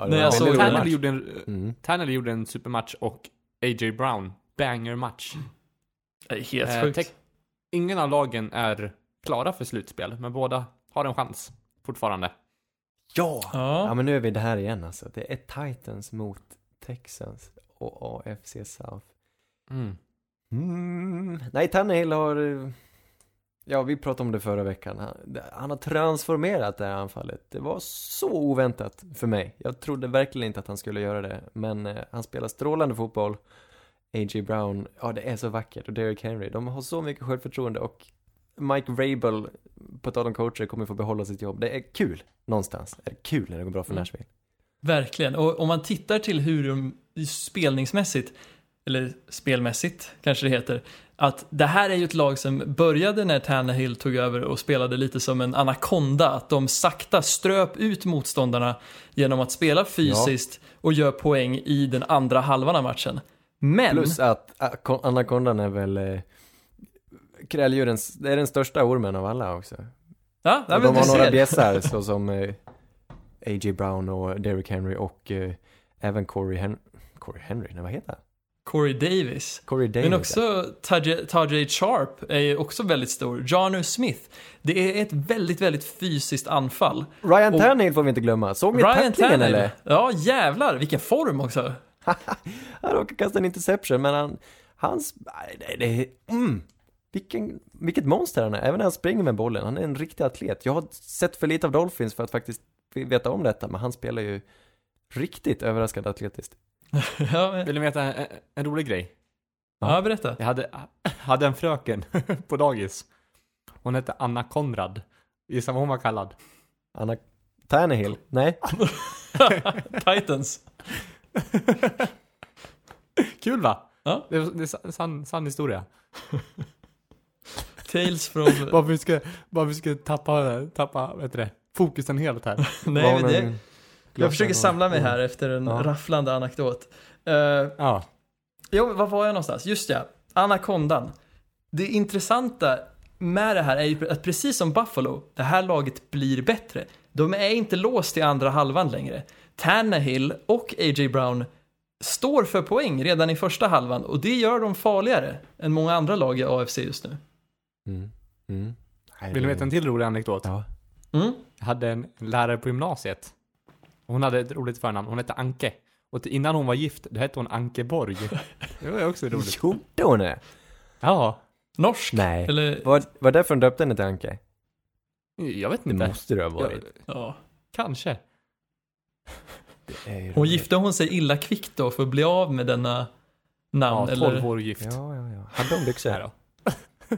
Ja, det var jag såg det. match. gjorde, en, Mm. Tannehill gjorde en supermatch och A.J. Brown, banger-match. Det är helt Eh, sjukt. ingen av lagen är klara för slutspel, men båda har en chans fortfarande. Ja! Ja. Ja, men nu är vi där igen alltså. Det är Titans mot Texans och AFC South. Mm. Mm. Nej, Tannehill har... eh, Ja, vi pratade om det förra veckan. Han, han har transformerat det här anfallet. Det var så oväntat för mig. Jag trodde verkligen inte att han skulle göra det. Men eh, han spelar strålande fotboll. A.J. Brown, ja det är så vackert. Och Derrick Henry, de har så mycket självförtroende och Mike Vrabel, på tal om coacher, kommer få behålla sitt jobb. Det är kul, någonstans. Det är kul när det går bra för Mm. Nashville. Verkligen. Och om man tittar till hur de spelningsmässigt, eller spelmässigt kanske det heter, att det här är ju ett lag som började när Tannehill tog över och spelade lite som en anakonda, att de sakta ströp ut motståndarna genom att spela fysiskt och gör poäng i den andra halvan av matchen. Men, Plus att anakondan är väl eh, kräldjurens, det är den största ormen av alla också. ja, ja men de har några bjässar såsom eh, A.J. Brown och Derrick Henry och eh, även Corey Henry. Corey Henry, nej vad heter han? Corey Davis. Corey Davis. Men också Tajay Tajay Sharp är ju också väldigt stor. Janu Smith. Det är ett väldigt, väldigt fysiskt anfall. Ryan och- Tannehill får vi inte glömma. Såg ni Ryan tacklingen eller? Ja, jävlar, vilken form också. Han råkade kasta en interception, men han, hans, det, det, mm. Vilken, vilket monster han är, även när han springer med bollen. Han är en riktig atlet. Jag har sett för lite av Dolphins för att faktiskt veta om detta, men han spelar ju riktigt överraskande atletiskt. ja, men- Vill ni veta en, en rolig grej? ja, berätta. Jag hade, hade en fröken på dagis. Hon hette Anna Konrad. Gissa vad hon var kallad? Anna Tannehill? Nej? Titans. Kul va? Ja. Det är, det är sa- sann, sann historia. Tales from... Bara vi ska, bara vi ska tappa, tappa, vad heter det, fokusen helt här. Nej, men det... Jag försöker samla mig här efter en Ja. rafflande anekdot. Uh, Ja. jo, var var jag någonstans? Just ja, Anakondan. Det intressanta med det här är ju att precis som Buffalo, det här laget blir bättre. De är inte låst i andra halvan längre. Tannehill och A.J. Brown står för poäng redan i första halvan och det gör dem farligare än många andra lag i AFC just nu. Mm. Mm. Vill det- veta en till rolig anekdot? Ja. Mm. Jag hade en lärare på gymnasiet. Hon hade ett roligt förnamn. Hon hette Anke. Och innan hon var gift, då hette hon Anke Borg. Det var också roligt. Gjorde hon det? Ja. Norsk? Nej. Eller, Var, var det därför hon döpte henne till Anke? Jag vet Det inte. måste det ha Ja, varit. ja. kanske. Det är ju Hon gifte hon sig illa kvickt då för att bli av med denna namn? Ja, eller? 12 år gift. Ja, ja, ja. Hade de byxor? Nej då.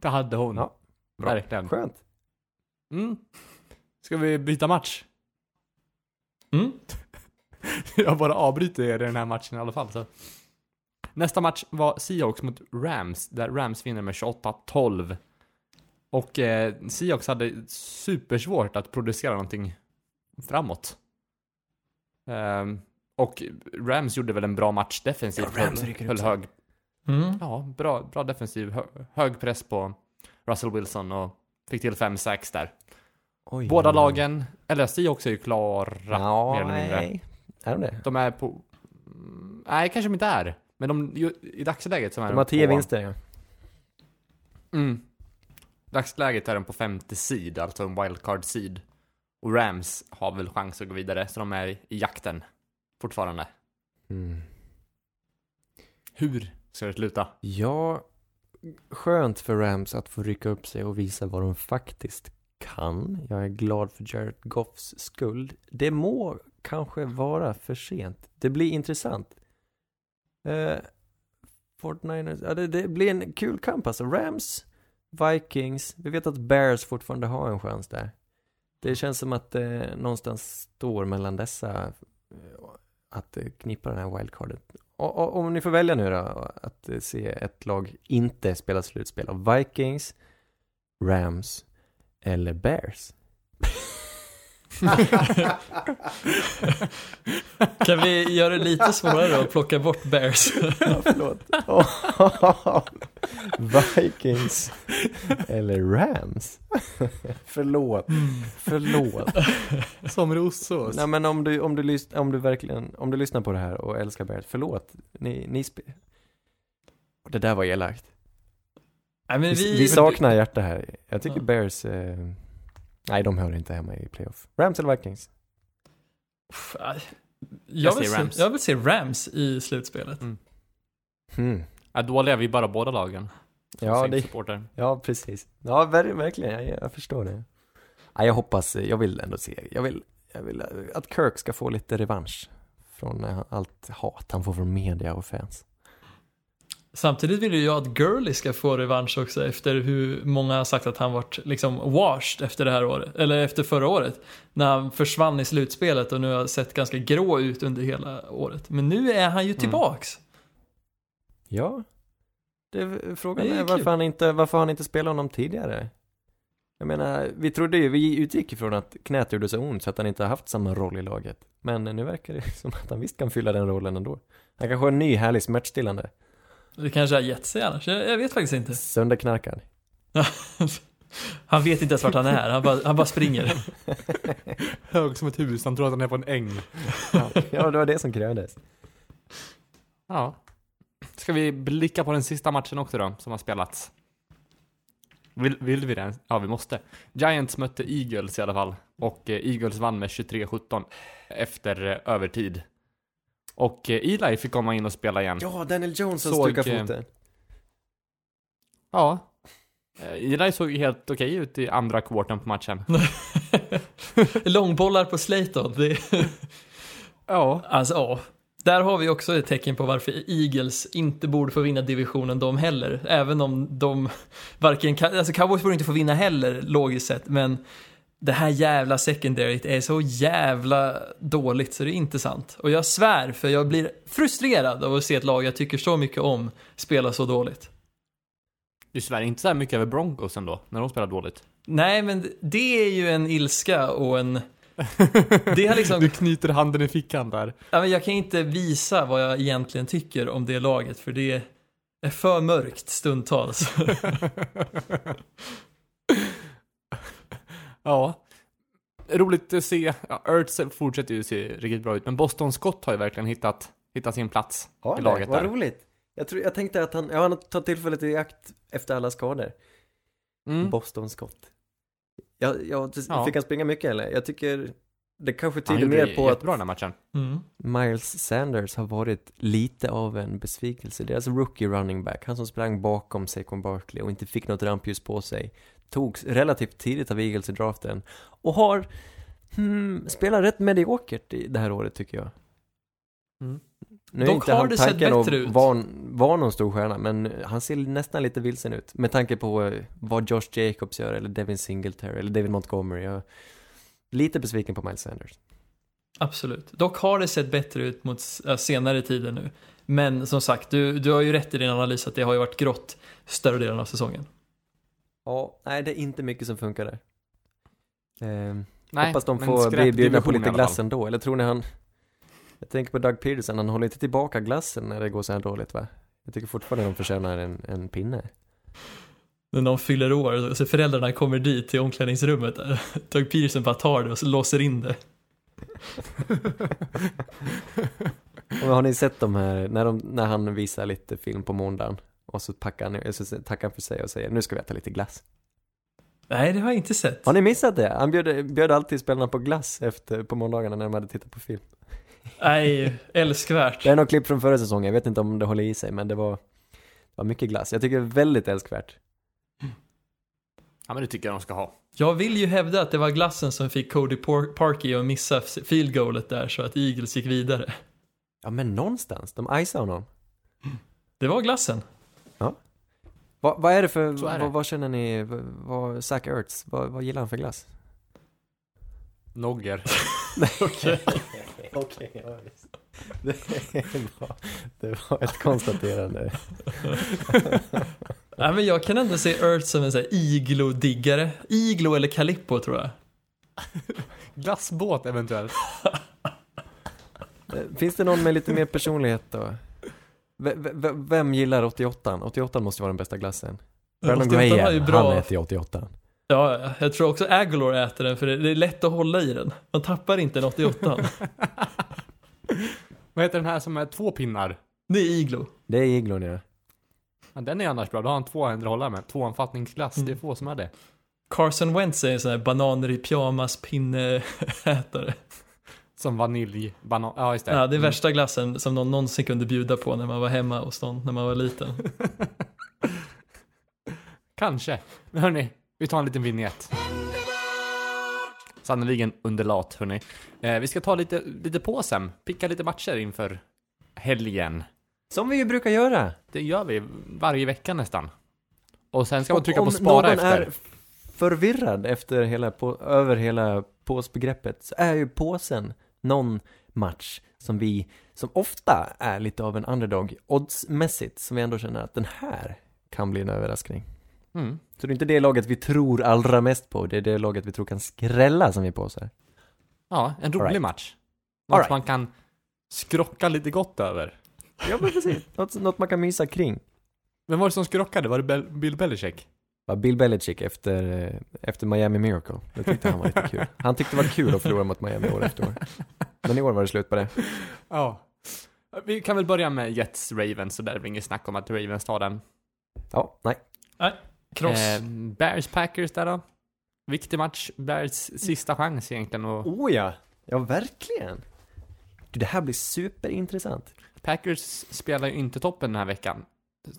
Det hade hon. Ja, bra. Verkligen. Skönt. Mm. Ska vi byta match? Mm. Jag bara avbryter er i den här matchen i alla fall. Så. Nästa match var Seahawks mot Rams, där Rams vinner med 28-12. Och eh, Seahawks hade supersvårt att producera någonting framåt. Ehm, och Rams gjorde väl en bra match defensivt. Ja, Rams höll, höll hög, Mm. ja, bra, bra defensiv, hö, hög press på Russell Wilson och fick till fem sacks där. Oj, Båda oj, lagen, eller Seahawks är ju klara Ja, mer eller mindre. nej. Är de det? De är på... Nej, kanske de inte är. Men de, ju, i dagsläget så är De har tio på, vinster, ja. Mm. Dagsläget är de på femte seed, alltså en wildcard seed. Och Rams har väl chans att gå vidare, så de är i jakten fortfarande. Mm. Hur ska det sluta? Ja, skönt för Rams att få rycka upp sig och visa vad de faktiskt kan. Jag är glad för Jared Goffs skuld Det må kanske vara för sent. Det blir intressant. Eh, Fortniners, ja det, det blir en kul kamp alltså. Rams, Vikings, vi vet att Bears fortfarande har en chans där. Det känns som att det någonstans står mellan dessa eh, att eh, knippa den här wildcardet. Och, och, om ni får välja nu då, att eh, se ett lag inte spela slutspel av Vikings, Rams eller Bears. Kan vi göra det lite svårare och plocka bort Bears? Ja, förlåt. Vikings eller Rams? förlåt. Förlåt. Som rossås. Nej men om du, om du, lys- om du verkligen, om du lyssnar på det här och älskar Bears, förlåt. Ni, ni spe- Det där var elakt. Nej, men Vi, vi, vi saknar hjärta här. Jag tycker Ja. Bears, eh, nej de hör inte hemma i playoff. Rams eller Vikings? Jag Jag, vill se, Rams. jag vill se Rams i slutspelet. Mm. Hmm. Ja, dåliga vi bara båda lagen. Ja, det, ja, precis. Ja, ver- verkligen. Jag, jag förstår det. Ja, jag hoppas, jag vill ändå se, jag vill, jag vill att Kirk ska få lite revansch från eh, allt hat han får från media och fans. Samtidigt vill ju jag att Gurley ska få revansch också efter hur många har sagt att han varit liksom washed efter det här året, eller efter förra året. När han försvann i slutspelet och nu har sett ganska grå ut under hela året. Men nu är han ju tillbaks. Ja. Det, frågan Det är är, varför, han inte, varför han inte spelade honom tidigare. Jag menar, vi trodde ju, vi utgick ifrån att knät gjorde så ont så att han inte har haft samma roll i laget. Men nu verkar det som att han visst kan fylla den rollen ändå. Han kanske har en ny härlig smärtstillande. Det kanske har gett sig annars, jag, jag vet faktiskt inte. Sönderknarkad. Han vet inte ens vart han är, han bara, han bara springer. Hög som ett hus, han tror att han är på en äng. Ja, ja, det var det som krävdes. Ja. Ska vi blicka på den sista matchen också då, som har spelats? Vill, vill vi det? Ja, vi måste. Giants mötte Eagles i alla fall. Och eh, Eagles vann med 23-17 efter eh, övertid. Och eh, Eli fick komma in och spela igen. Ja, Daniel Jones har stukat eh, foten. Ja. Eh, Eli såg helt okej ut i andra kvarten på matchen. Långbollar på Slayton, det Ja. Alltså ja, där har vi också ett tecken på varför Eagles inte borde få vinna divisionen de heller. Även om de varken, kan- alltså Cowboys borde inte få vinna heller logiskt sett, men det här jävla secondaryt är så jävla dåligt så det är inte sant. Och jag svär, för jag blir frustrerad av att se ett lag jag tycker så mycket om spela så dåligt. Du svär inte så här mycket över Broncos ändå, när de spelar dåligt. Nej, men det är ju en ilska och en... Det har liksom... Du knyter handen i fickan där. Ja, men jag kan inte visa vad jag egentligen tycker om det laget för det är för mörkt stundtals. Ja. Roligt att se. Ja, Ertz fortsätter ju se riktigt bra ut, men Boston Scott har ju verkligen hittat, hittat sin plats Ja, i laget vad där. roligt. Jag, tror, jag tänkte att han, ja, han tagit tillfället i akt efter alla skador. Mm. Boston Scott. Jag, jag, Ja. Fick han springa mycket eller? Jag tycker det kanske tyder mer på att jättebra den här matchen. Mm. Miles Sanders har varit lite av en besvikelse. Deras rookie running back, han som sprang bakom Saquon Barkley och inte fick något rampljus på sig, togs relativt tidigt av Eagles i draften och har hmm, spelat rätt mediokert i det här året tycker jag. Mm. Nu är Dock inte har han det sett tanken att vara var någon stor stjärna, men han ser nästan lite vilsen ut. Med tanke på eh, vad Josh Jacobs gör, eller Devin Singletary, eller David Montgomery. Jag lite besviken på Miles Sanders. Absolut. Dock har det sett bättre ut mot senare tider nu. Men som sagt, du, du har ju rätt i din analys att det har ju varit grått större delen av säsongen. Ja, nej det är inte mycket som funkar där. Ehm, Nej, hoppas de men får bli bjudna på lite glass ändå, eller tror ni han Jag tänker på Doug Peterson, han håller inte tillbaka glassen när det går så här dåligt va? Jag tycker fortfarande de förtjänar en, en pinne När någon fyller år, så föräldrarna kommer dit till omklädningsrummet. Doug Peterson bara tar det och så låser in det. Har ni sett de här, när, de, när han visar lite film på måndagen och så packar han, så tackar han för sig och säger nu ska vi äta lite glass Nej, det har jag inte sett. Har ni missat det? Han bjöd, bjöd alltid spelarna på glass efter, på måndagarna när de hade tittat på film Nej, älskvärt. Det är något klipp från förra säsongen, jag vet inte om det håller i sig men det var, det var mycket glass, jag tycker det är väldigt älskvärt Ja men det tycker jag de ska ha. Jag vill ju hävda att det var glassen som fick Cody Por- Parkey att missa field goalet där så att Eagles gick vidare. Ja men någonstans, de icear honom Det var glassen. Vad, vad är det för, är det. vad, vad känner ni, vad, vad Zach Ertz, vad, vad gillar han för glass? Nogger. Okej, okej, ja, visst. det, var, det var ett konstaterande. Nej, men jag kan ändå se Earth som en sån här iglo-diggare. Iglo eller Calippo tror jag. Glassbåt eventuellt. Eh, Finns det någon med lite mer personlighet då? V- v- vem gillar 88 88 måste vara den bästa glassen. Brandon 88 har ju Graham, bra- han äter ju 88 Ja, jag tror också Aguilar äter den för det det är lätt att hålla i den. Man tappar inte en 88. Vad heter den här som är två pinnar? Det är iglo. Det är iglon ja. Ja, den är annars bra. Då har han två händer att hålla med. Tvåanfattningsglass. Mm. Det är få som är det. Carson Wentz är en sån här bananer i pyjamas pinneätare. Som vanilj, banan. Ja just det. Ja, det är Mm. värsta glassen som någon någonsin kunde bjuda på när man var hemma hos någon när man var liten. Kanske. Men hörni, vi tar en liten vignett. Sannerligen underlat hörni. Eh, vi ska ta lite, lite på sen. Picka lite matcher inför helgen. Som vi ju brukar göra. Det gör vi varje vecka nästan. Och sen ska man trycka om på spara någon efter. är förvirrad efter hela, på, över hela påsbegreppet så är ju påsen någon match som vi, som ofta är lite av en underdog oddsmässigt, som vi ändå känner att den här kan bli en överraskning. Mm. Så det är inte det laget vi tror allra mest på, det är det laget vi tror kan skrälla som vi påsar. Ja, en rolig right. match. Något right. man kan skrocka lite gott över. Ja men precis, något, något man kan mysa kring. Vem var det som skrockade? Var det Bel- Bill Belichick? Ja, Bill Belichick efter, eh, efter Miami Miracle, det tyckte han var lite kul. Han tyckte det var kul att förlora mot Miami år efter år. Men i år var det slut på det. Ja. Vi kan väl börja med Jets Ravens, så där är det inget snack om att Ravens tar den. Ja, nej. Kross. Eh, Bears Packers där då. Viktig match. Bears sista chans egentligen och Oh ja, ja verkligen. Du, det här blir superintressant. Packers spelar ju inte toppen den här veckan.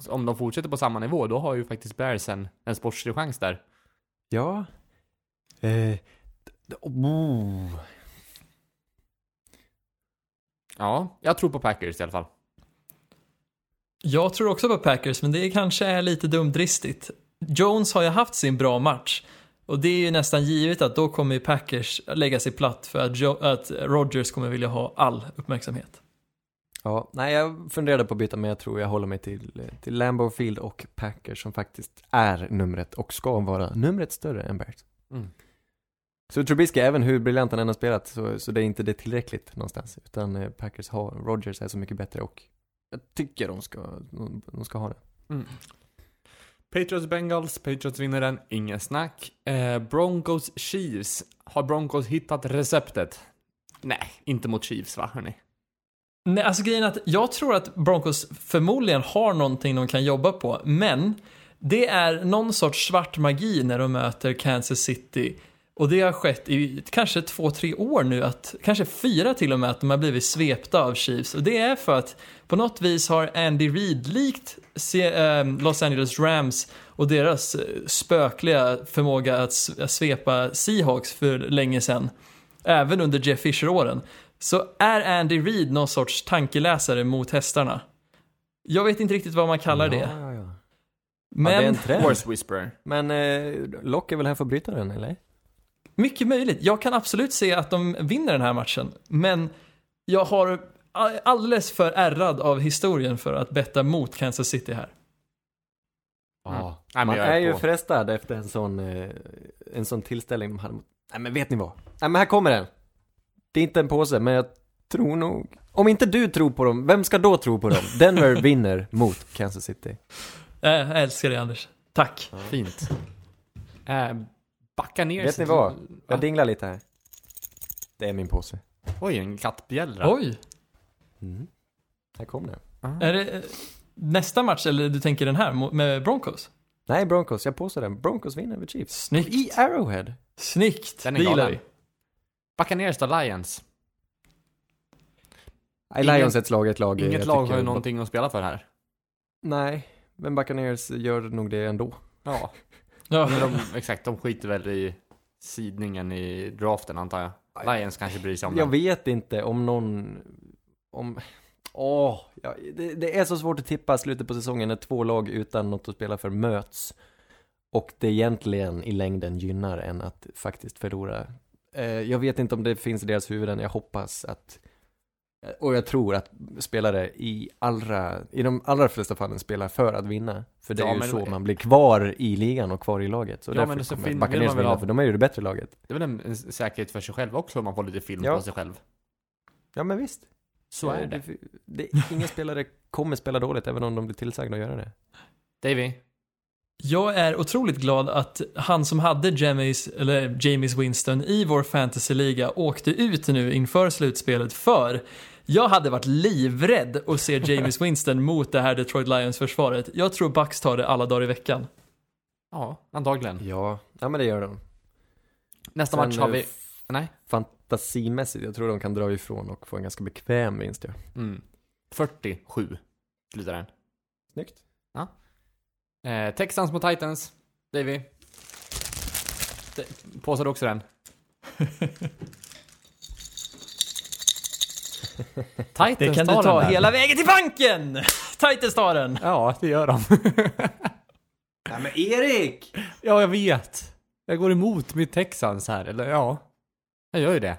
Om de fortsätter på samma nivå, då har ju faktiskt Bears en, en sportslig chans där. Ja. Eh, oh. Ja, jag tror på Packers i alla fall. Jag tror också på Packers, men det kanske är lite dumdristigt. Jones har ju haft sin bra match. Och det är ju nästan givet att då kommer ju Packers lägga sig platt för att, jo- att Rodgers kommer vilja ha all uppmärksamhet. Ja, nej jag funderade på att byta men jag tror jag håller mig till, till Lambeau Field och Packers som faktiskt är numret och ska vara numret större än Bears. Mm. Så Trubisky, även hur briljant han än har spelat, så, så det är inte det tillräckligt någonstans. Utan eh, Packers har, Rodgers är så mycket bättre och jag tycker de ska, de, de ska ha det. Mm. Patriots Bengals, Patriots vinner den, ingen snack. Eh, Broncos Chiefs, har Broncos hittat receptet? Nej, inte mot Chiefs va, hörni? Nej, alltså grejen är att jag tror att Broncos förmodligen har någonting de kan jobba på, men det är någon sorts svart magi när de möter Kansas City. Och det har skett i kanske två, tre år nu, att, kanske fyra till och med, att de har blivit svepta av Chiefs. Och det är för att på något vis har Andy Reid likt ehm, Los Angeles Rams och deras eh, spökliga förmåga att svepa Seahawks för länge sedan, även under Jeff Fisher-åren, så är Andy Reid någon sorts tankeläsare mot hästarna. Jag vet inte riktigt vad man kallar det, Ja, ja, ja. men ja, det är en trend. Horse Whisperer. Men eh, Lock är väl här för att bryta den, eller? mycket möjligt. Jag kan absolut se att de vinner den här matchen, men jag har alldeles för ärrad av historien för att betta mot Kansas City här. Ja. Nej, men Man jag är ju frestad efter en sån, eh, en sån tillställning de hade mot... Nej men vet ni vad? Nej men här kommer den. Det är inte en påse, men jag tror nog... Om inte du tror på dem, vem ska då tro på dem? Denver vinner mot Kansas City. Jag älskar dig Anders. Tack. Fint. Äh, backa ner Vet ni vad? Jag dinglar lite här. Det är min påse. Oj, en kattbjällra. Oj, Mm. Här kom den. är det eh, nästa match eller du tänker den här med Broncos? Nej, Broncos. Jag påstår den. Broncos vinner över Chiefs. Snyggt. I Arrowhead. Snyggt. Den är galen. Buccaneers då, Lions. Nej, Lions är ett lag, ett lag. Inget jag lag har ju någonting att spela för här. Nej, men Buccaneers gör nog det ändå. Ja. Ja. Men de, exakt, de skiter väl i sidningen i draften antar jag. Lions kanske bryr sig om Jag den. vet inte om någon... Om... Åh, ja, det, det är så svårt att tippa slutet på säsongen när två lag utan något att spela för möts. Och det egentligen i längden gynnar än att faktiskt förlora. Eh, jag vet inte om det finns i deras huvuden, jag hoppas att eh, och jag tror att spelare i allra, i de allra flesta fallen spelar för att vinna. För det är Ja, ju men- så man blir kvar i ligan och kvar i laget. Så Ja, därför men så kommer Buccaneers vinna, ha- för de är ju det bättre laget. Det är väl en, en säkerhet för sig själv också om man får lite film Ja. på sig själv. Ja men visst. Så är Eh, det. det. Inga spelare kommer spela dåligt även om de blir tillsagda att göra det. Davy? Jag är otroligt glad att han som hade Jamies, eller Jamies Winston i vår fantasyliga åkte ut nu inför slutspelet för jag hade varit livrädd att se Jamies Winston mot det här Detroit Lions-försvaret. Jag tror Bucks tar det alla dagar i veckan. Ja, antagligen. Ja, ja men det gör de. Nästa Sen, match har eh, vi... Nej. Fantasimässigt, jag tror de kan dra ifrån och få en ganska bekväm vinst ja. Mm. 47 slutar den. Snyggt. Eh, Texans mot Titans. Davy? Det- Påsade också den? Titans Det kan du ta hela vägen till banken! Titans tar den! Ja, det gör de. Nej men Erik! ja, jag vet. Jag går emot mitt Texans här, eller ja. Jag gör ju det.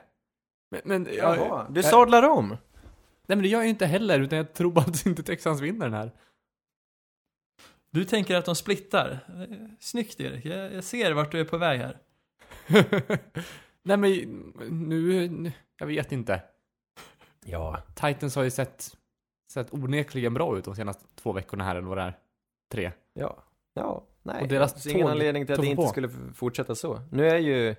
Men, men jag, Jaha, du jag- sadlar om. Nej men det gör jag ju inte heller, utan jag tror bara att inte Texans vinner den här. Du tänker att de splittar. Snyggt Erik, jag, jag ser vart du är på väg här. Nej men nu, nu, jag vet inte. Ja. Titans har ju sett, sett onekligen bra ut de senaste två veckorna här, eller vad det är. Tre. Ja. Ja, nej. Och deras det finns ingen anledning till att det inte på. skulle fortsätta så. Nu är ju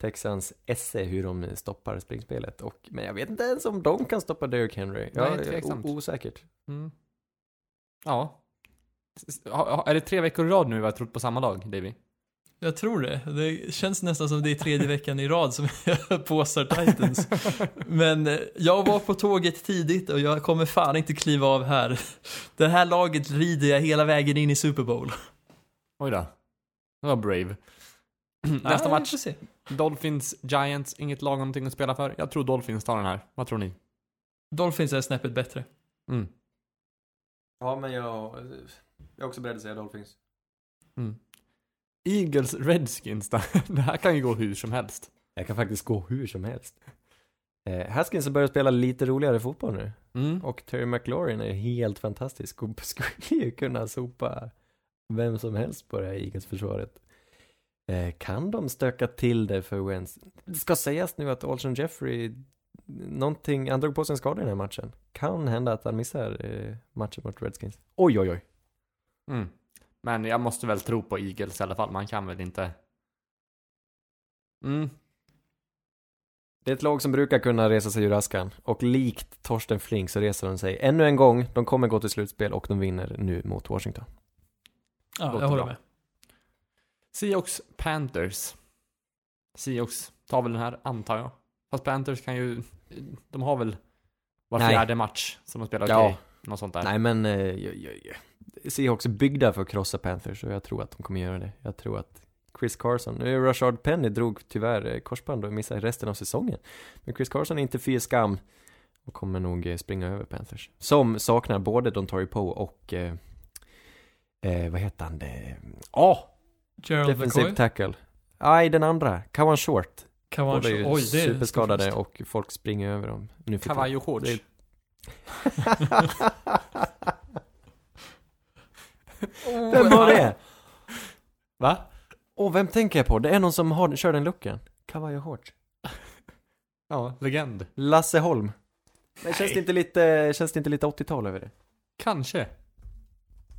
Texans esse hur de stoppar springspelet och, men jag vet inte ens om de kan stoppa Derrick Henry. Ja, Nej, tveksamt. osäkert. Mm. Ja. Är det tre veckor i rad nu vi har trott på samma lag, Davy? Jag tror det. Det känns nästan som det är tredje veckan i rad som jag påstår Titans. Men eh, jag var på tåget tidigt och jag kommer fan inte kliva av här. Det här laget rider jag hela vägen in i Super Bowl. Oj då. Det var brave. Nästa match. Dolphins, Giants, inget lag någonting att spela för. Jag tror Dolphins tar den här. Vad tror ni? Dolphins är snäppet bättre. Mm. Ja, men jag, jag är också beredd att säga Dolphins. Mm. Eagles, Redskins då? Det här kan ju gå hur som helst. Jag kan faktiskt gå hur som helst. Eh, Haskins börjar spela lite roligare fotboll nu. Mm. Och Terry McLaurin är helt fantastisk och skulle ju kunna sopa vem som helst på det här Eagles-försvaret. Eh, kan de stöka till det för Wentz? Det ska sägas nu att Alshon Jeffrey, någonting, han drog på sig en skada i den här matchen. Kan hända att han missar eh, matchen mot Redskins. Oj, oj, oj. Mm. Men jag måste väl tro på Eagles i alla fall. Man kan väl inte... Mm. Det är ett lag som brukar kunna resa sig ur askan och likt Torsten Flink så reser de sig ännu en gång. De kommer gå till slutspel och de vinner nu mot Washington. Ja, Låter jag håller bra. med. Seahawks, Panthers. Seahawks tar väl den här, antar jag. Fast Panthers kan ju... De har väl var Nej. fjärde match som de spelar Ja. okej. Något sånt där. Nej men, jag, jag, jag. Seahawks är byggda för att krossa Panthers och jag tror att de kommer göra det. Jag tror att Chris Carson, nu är Rashard Penny drog tyvärr eh, korsband och missade resten av säsongen. Men Chris Carson är inte fy skam och kommer nog eh, springa över Panthers. Som saknar både Dontari Poe och, eh, eh, vad heter han? det? Ja, Gerald defensive McCoy. tackle. Nej, den andra, Kawan Short. Kawan Båda är ju Oj, det är superskadade och folk springer över dem nu Kavaj och shorts. Är- Vem var det? Va? Åh, vem tänker jag på? Det är någon som har, kör den looken. Cavallo hårt. Ja, legend. Lasse Holm. Men känns det inte lite, känns det inte lite 80-tal över det? Kanske.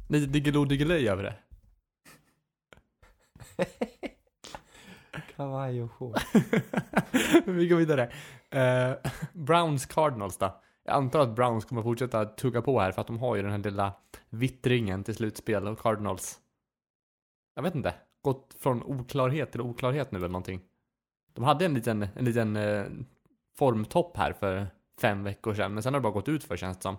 Lite Diggiloo Diggiley över det. Cavallo hårt. Vi går vidare. Eh, Browns Cardinals då. Jag antar att Browns kommer fortsätta tugga på här för att de har ju den här lilla vittringen till slutspel och Cardinals. Jag vet inte. Gått från oklarhet till oklarhet nu eller någonting. De hade en liten, en liten eh, formtopp här för fem veckor sedan men sen har det bara gått ut för känns det som.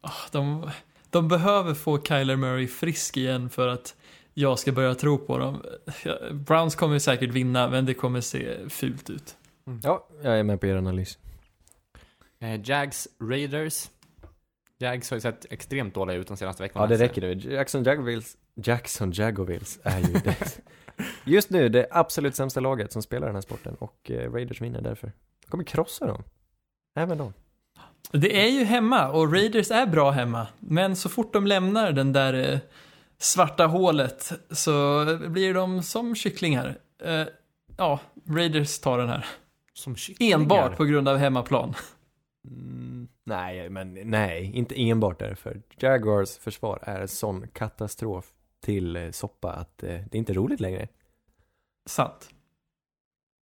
Ah, De, de behöver få Kyler Murray frisk igen för att jag ska börja tro på dem. Browns kommer säkert vinna, men det kommer se fult ut. Ja, jag är med på er analys. Eh, Jags Raiders. Jags har ju sett extremt dåliga ut de senaste veckorna. Ja, det räcker nu. Jackson Jaguars, Jackson Jaguars är ju det. Just nu det absolut sämsta laget som spelar den här sporten och eh, Raiders vinner därför. De kommer krossa dem. Även de. Det är ju hemma och Raiders är bra hemma. Men så fort de lämnar den där eh, svarta hålet så blir de som kycklingar. Eh, ja, Raiders tar den här. Som kycklingar. Enbart på grund av hemmaplan. Mm, nej, men nej, inte enbart därför. Jaguars försvar är en sån katastrof till eh, soppa att eh, det är inte roligt längre. Sant.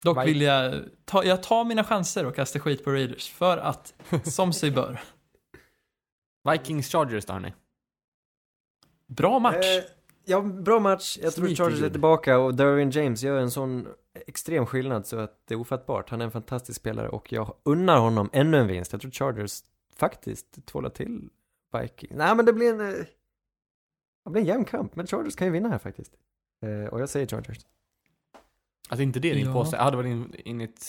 Dock vill jag ta, jag tar mina chanser och kastar skit på Raiders. För att, som sig bör. Vikings Chargers då hörni. Bra match. Eh, ja, bra match. Jag tror Chargers är tillbaka och Derwin James gör en sån extrem skillnad så att det är ofattbart. Han är en fantastisk spelare och jag unnar honom ännu en vinst. Jag tror Chargers faktiskt tvålar till Vikings. Nej, men det blir en... eh, Det blir en jämn kamp, men Chargers kan ju vinna här faktiskt. Eh, och jag säger Chargers. Alltså inte det din Ja. påse. Ja, det var din, init,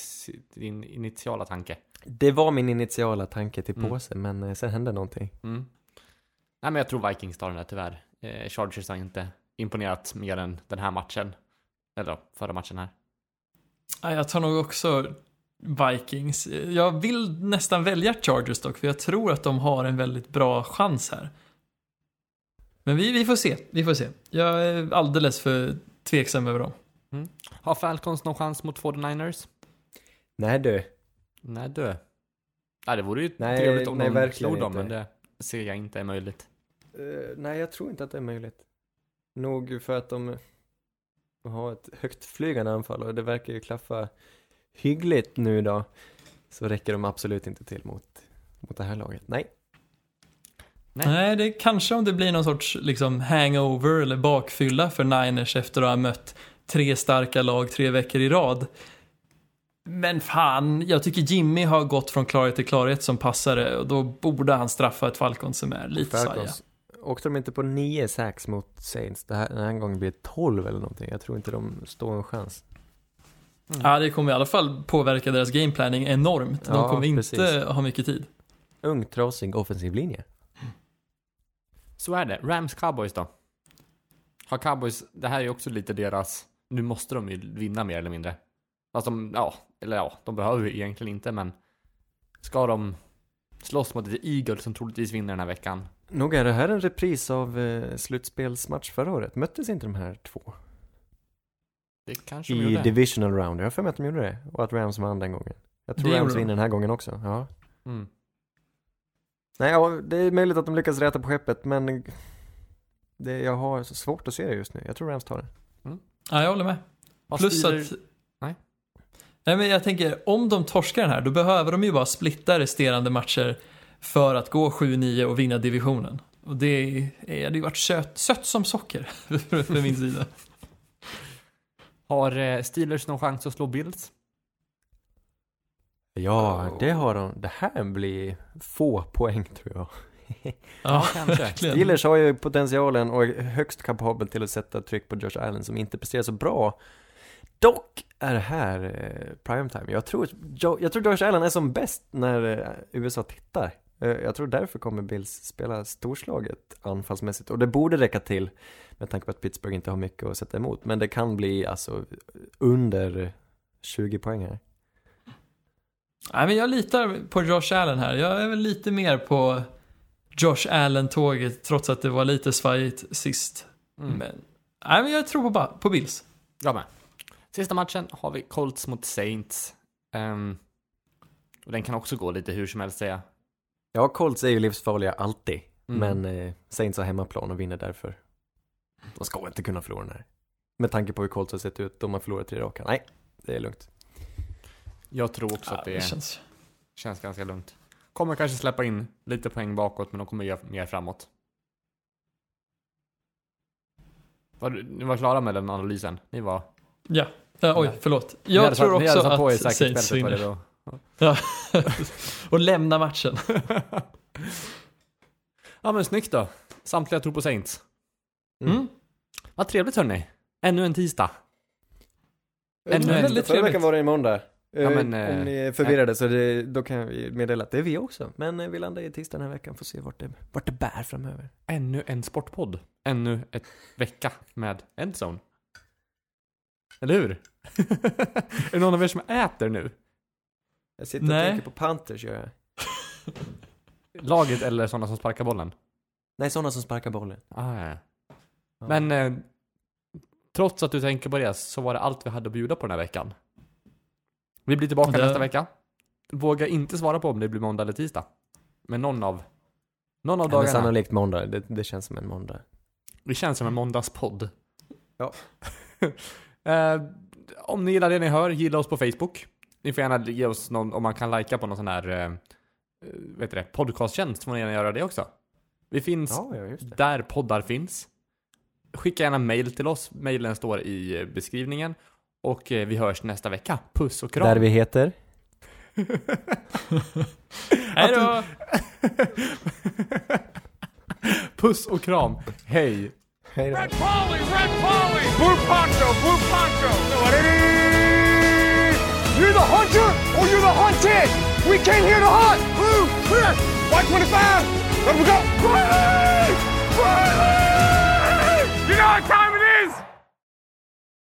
din initiala tanke. Det var min initiala tanke till Mm. påse, men eh, sen hände någonting. Mm. Nej men jag tror Vikings tar den där tyvärr. Eh, Chargers har inte imponerat mer än den här matchen. Eller förra matchen här. Ja, jag tar nog också Vikings. Jag vill nästan välja Chargers dock, för jag tror att de har en väldigt bra chans här. Men vi, vi får se, vi får se. Jag är alldeles för tveksam över dem. Har Falcons någon chans mot 49ers? Nej du. Nej du. Nej det vore ju Nej, trevligt om nej, de slog dem, men det ser jag inte är möjligt. Eh, nej, jag tror inte att det är möjligt. Nog för att de har ett högt flygande anfall och det verkar ju klaffa hyggligt nu då. Så räcker de absolut inte till mot, mot det här laget. Nej. Nej. Nej, det är kanske om det blir någon sorts liksom, hangover eller bakfylla för Niners efter att ha mött tre starka lag tre veckor i rad. Men fan, jag tycker Jimmy har gått från klarhet till klarhet som passare och då borde han straffa ett Falcon som är lite svaja. Falcons. Åkte de inte på nio sacks mot Saints? Det här, den här gången blir det 12 eller någonting. Jag tror inte de står en chans. Ja, det kommer i alla fall påverka deras gameplanning enormt. De Ja, kommer inte precis. ha mycket tid. Ung, trasig offensiv linje. Så är det. Rams Cowboys då? Har Cowboys, det här är ju också lite deras, nu måste de ju vinna mer eller mindre. Fast de, ja, eller ja, de behöver ju egentligen inte men ska de slåss mot ett Eagle som troligtvis vinner den här veckan? Nog är det här en repris av eh, slutspelsmatch förra året. Möttes inte de här två? Det kanske de I gjorde. divisional round. Jag har för mig att de gjorde det. Och att Rams vann den gången. Jag tror Det Rams gjorde vinner den här gången också. Ja. Mm. Nej, ja, det är möjligt att de lyckas räta på skeppet, men det, jag har så svårt att se det just nu. Jag tror Rams tar det. Ja, jag håller med. Har Plus att... Nej. Nej, men jag tänker, om de torskar den här, då behöver de ju bara splitta resterande matcher för att gå 7-9 och vinna divisionen. Och det är- det hade ju varit sött, sött som socker för min sida. Har eh, Steelers någon chans att slå Bills? Ja, det har de. Det här blir få poäng tror jag. Ja, kanske. Steelers har ju potentialen och är högst kapabel till att sätta tryck på Josh Allen som inte presterar så bra. Dock är det här eh, primetime. Jag tror, jag tror Josh Allen är som bäst när eh, USA tittar. Eh, jag tror därför kommer Bills spela storslaget anfallsmässigt. Och det borde räcka till med tanke på att Pittsburgh inte har mycket att sätta emot. Men det kan bli alltså under 20 poäng här. Nej, men jag litar på Josh Allen här. Jag är väl lite mer på Josh Allen-tåget trots att det var lite svajigt sist. Mm. Men, nej, men jag tror på, på Bills. Jag med. Sista matchen har vi Colts mot Saints. Ehm, och den kan också gå lite hur som helst säga. Ja, Colts är ju livsfarliga alltid. Mm. Men eh, Saints har hemmaplan och vinner därför. De ska inte kunna förlora den här. Med tanke på hur Colts har sett ut, de har förlorat tre raka. Nej, det är lugnt. Jag tror också Ja, att det, det känns... känns ganska lugnt. Kommer kanske släppa in lite poäng bakåt, men de kommer göra mer framåt. Var, ni var klara med den analysen? Ni var... Ja. Ja, oj, förlåt. Jag tror också att Saints vinner. Och lämna matchen. Ja men snyggt då. Samtliga tror på Saints. Mm. Vad trevligt hörni. Ännu en tisdag. Ännu en- väldigt Förra veckan var det en måndag. Ja, Eh, men, eh, Om ni är förvirrade så det, då kan vi meddela att det är vi också. Men eh, vi landar i tisdag den här veckan, får se vart det, vart det bär framöver. Ännu en sportpodd. Ännu ett vecka med Endzone. Eller hur? är det någon av er som äter nu? Jag sitter och Nej. tänker på Panthers gör jag. Laget eller sådana som sparkar bollen? Nej, sådana som sparkar bollen. Ah, ja. Ja. Men eh, trots att du tänker på det så var det allt vi hade att bjuda på den här veckan. Vi blir tillbaka Det- nästa vecka. Våga inte svara på om det blir måndag eller tisdag. Men någon av, någon av Ja, men dagarna. sannolikt måndag, det, det känns som en måndag. Det känns som en måndagspodd. Ja. eh, om ni gillar det ni hör, gilla oss på Facebook. Ni får gärna ge oss någon, om man kan lajka på någon sån här, eh, vet du det, podcasttjänst får ni gärna göra det också. Vi finns Ja, ja, just det. där poddar finns. Skicka gärna mail till oss. Mailen står i eh, beskrivningen. Och eh, vi hörs nästa vecka. Puss och kram. Där vi heter? Hej då! Puss och kram. Hej. Hej då. Red Polly, Red Polly! Blue Poncho, Blue Poncho! You're the hunter or you're the hunted. We came here to hunt. Blue, clear. White 25. Let we go. Riley! Riley! You know what time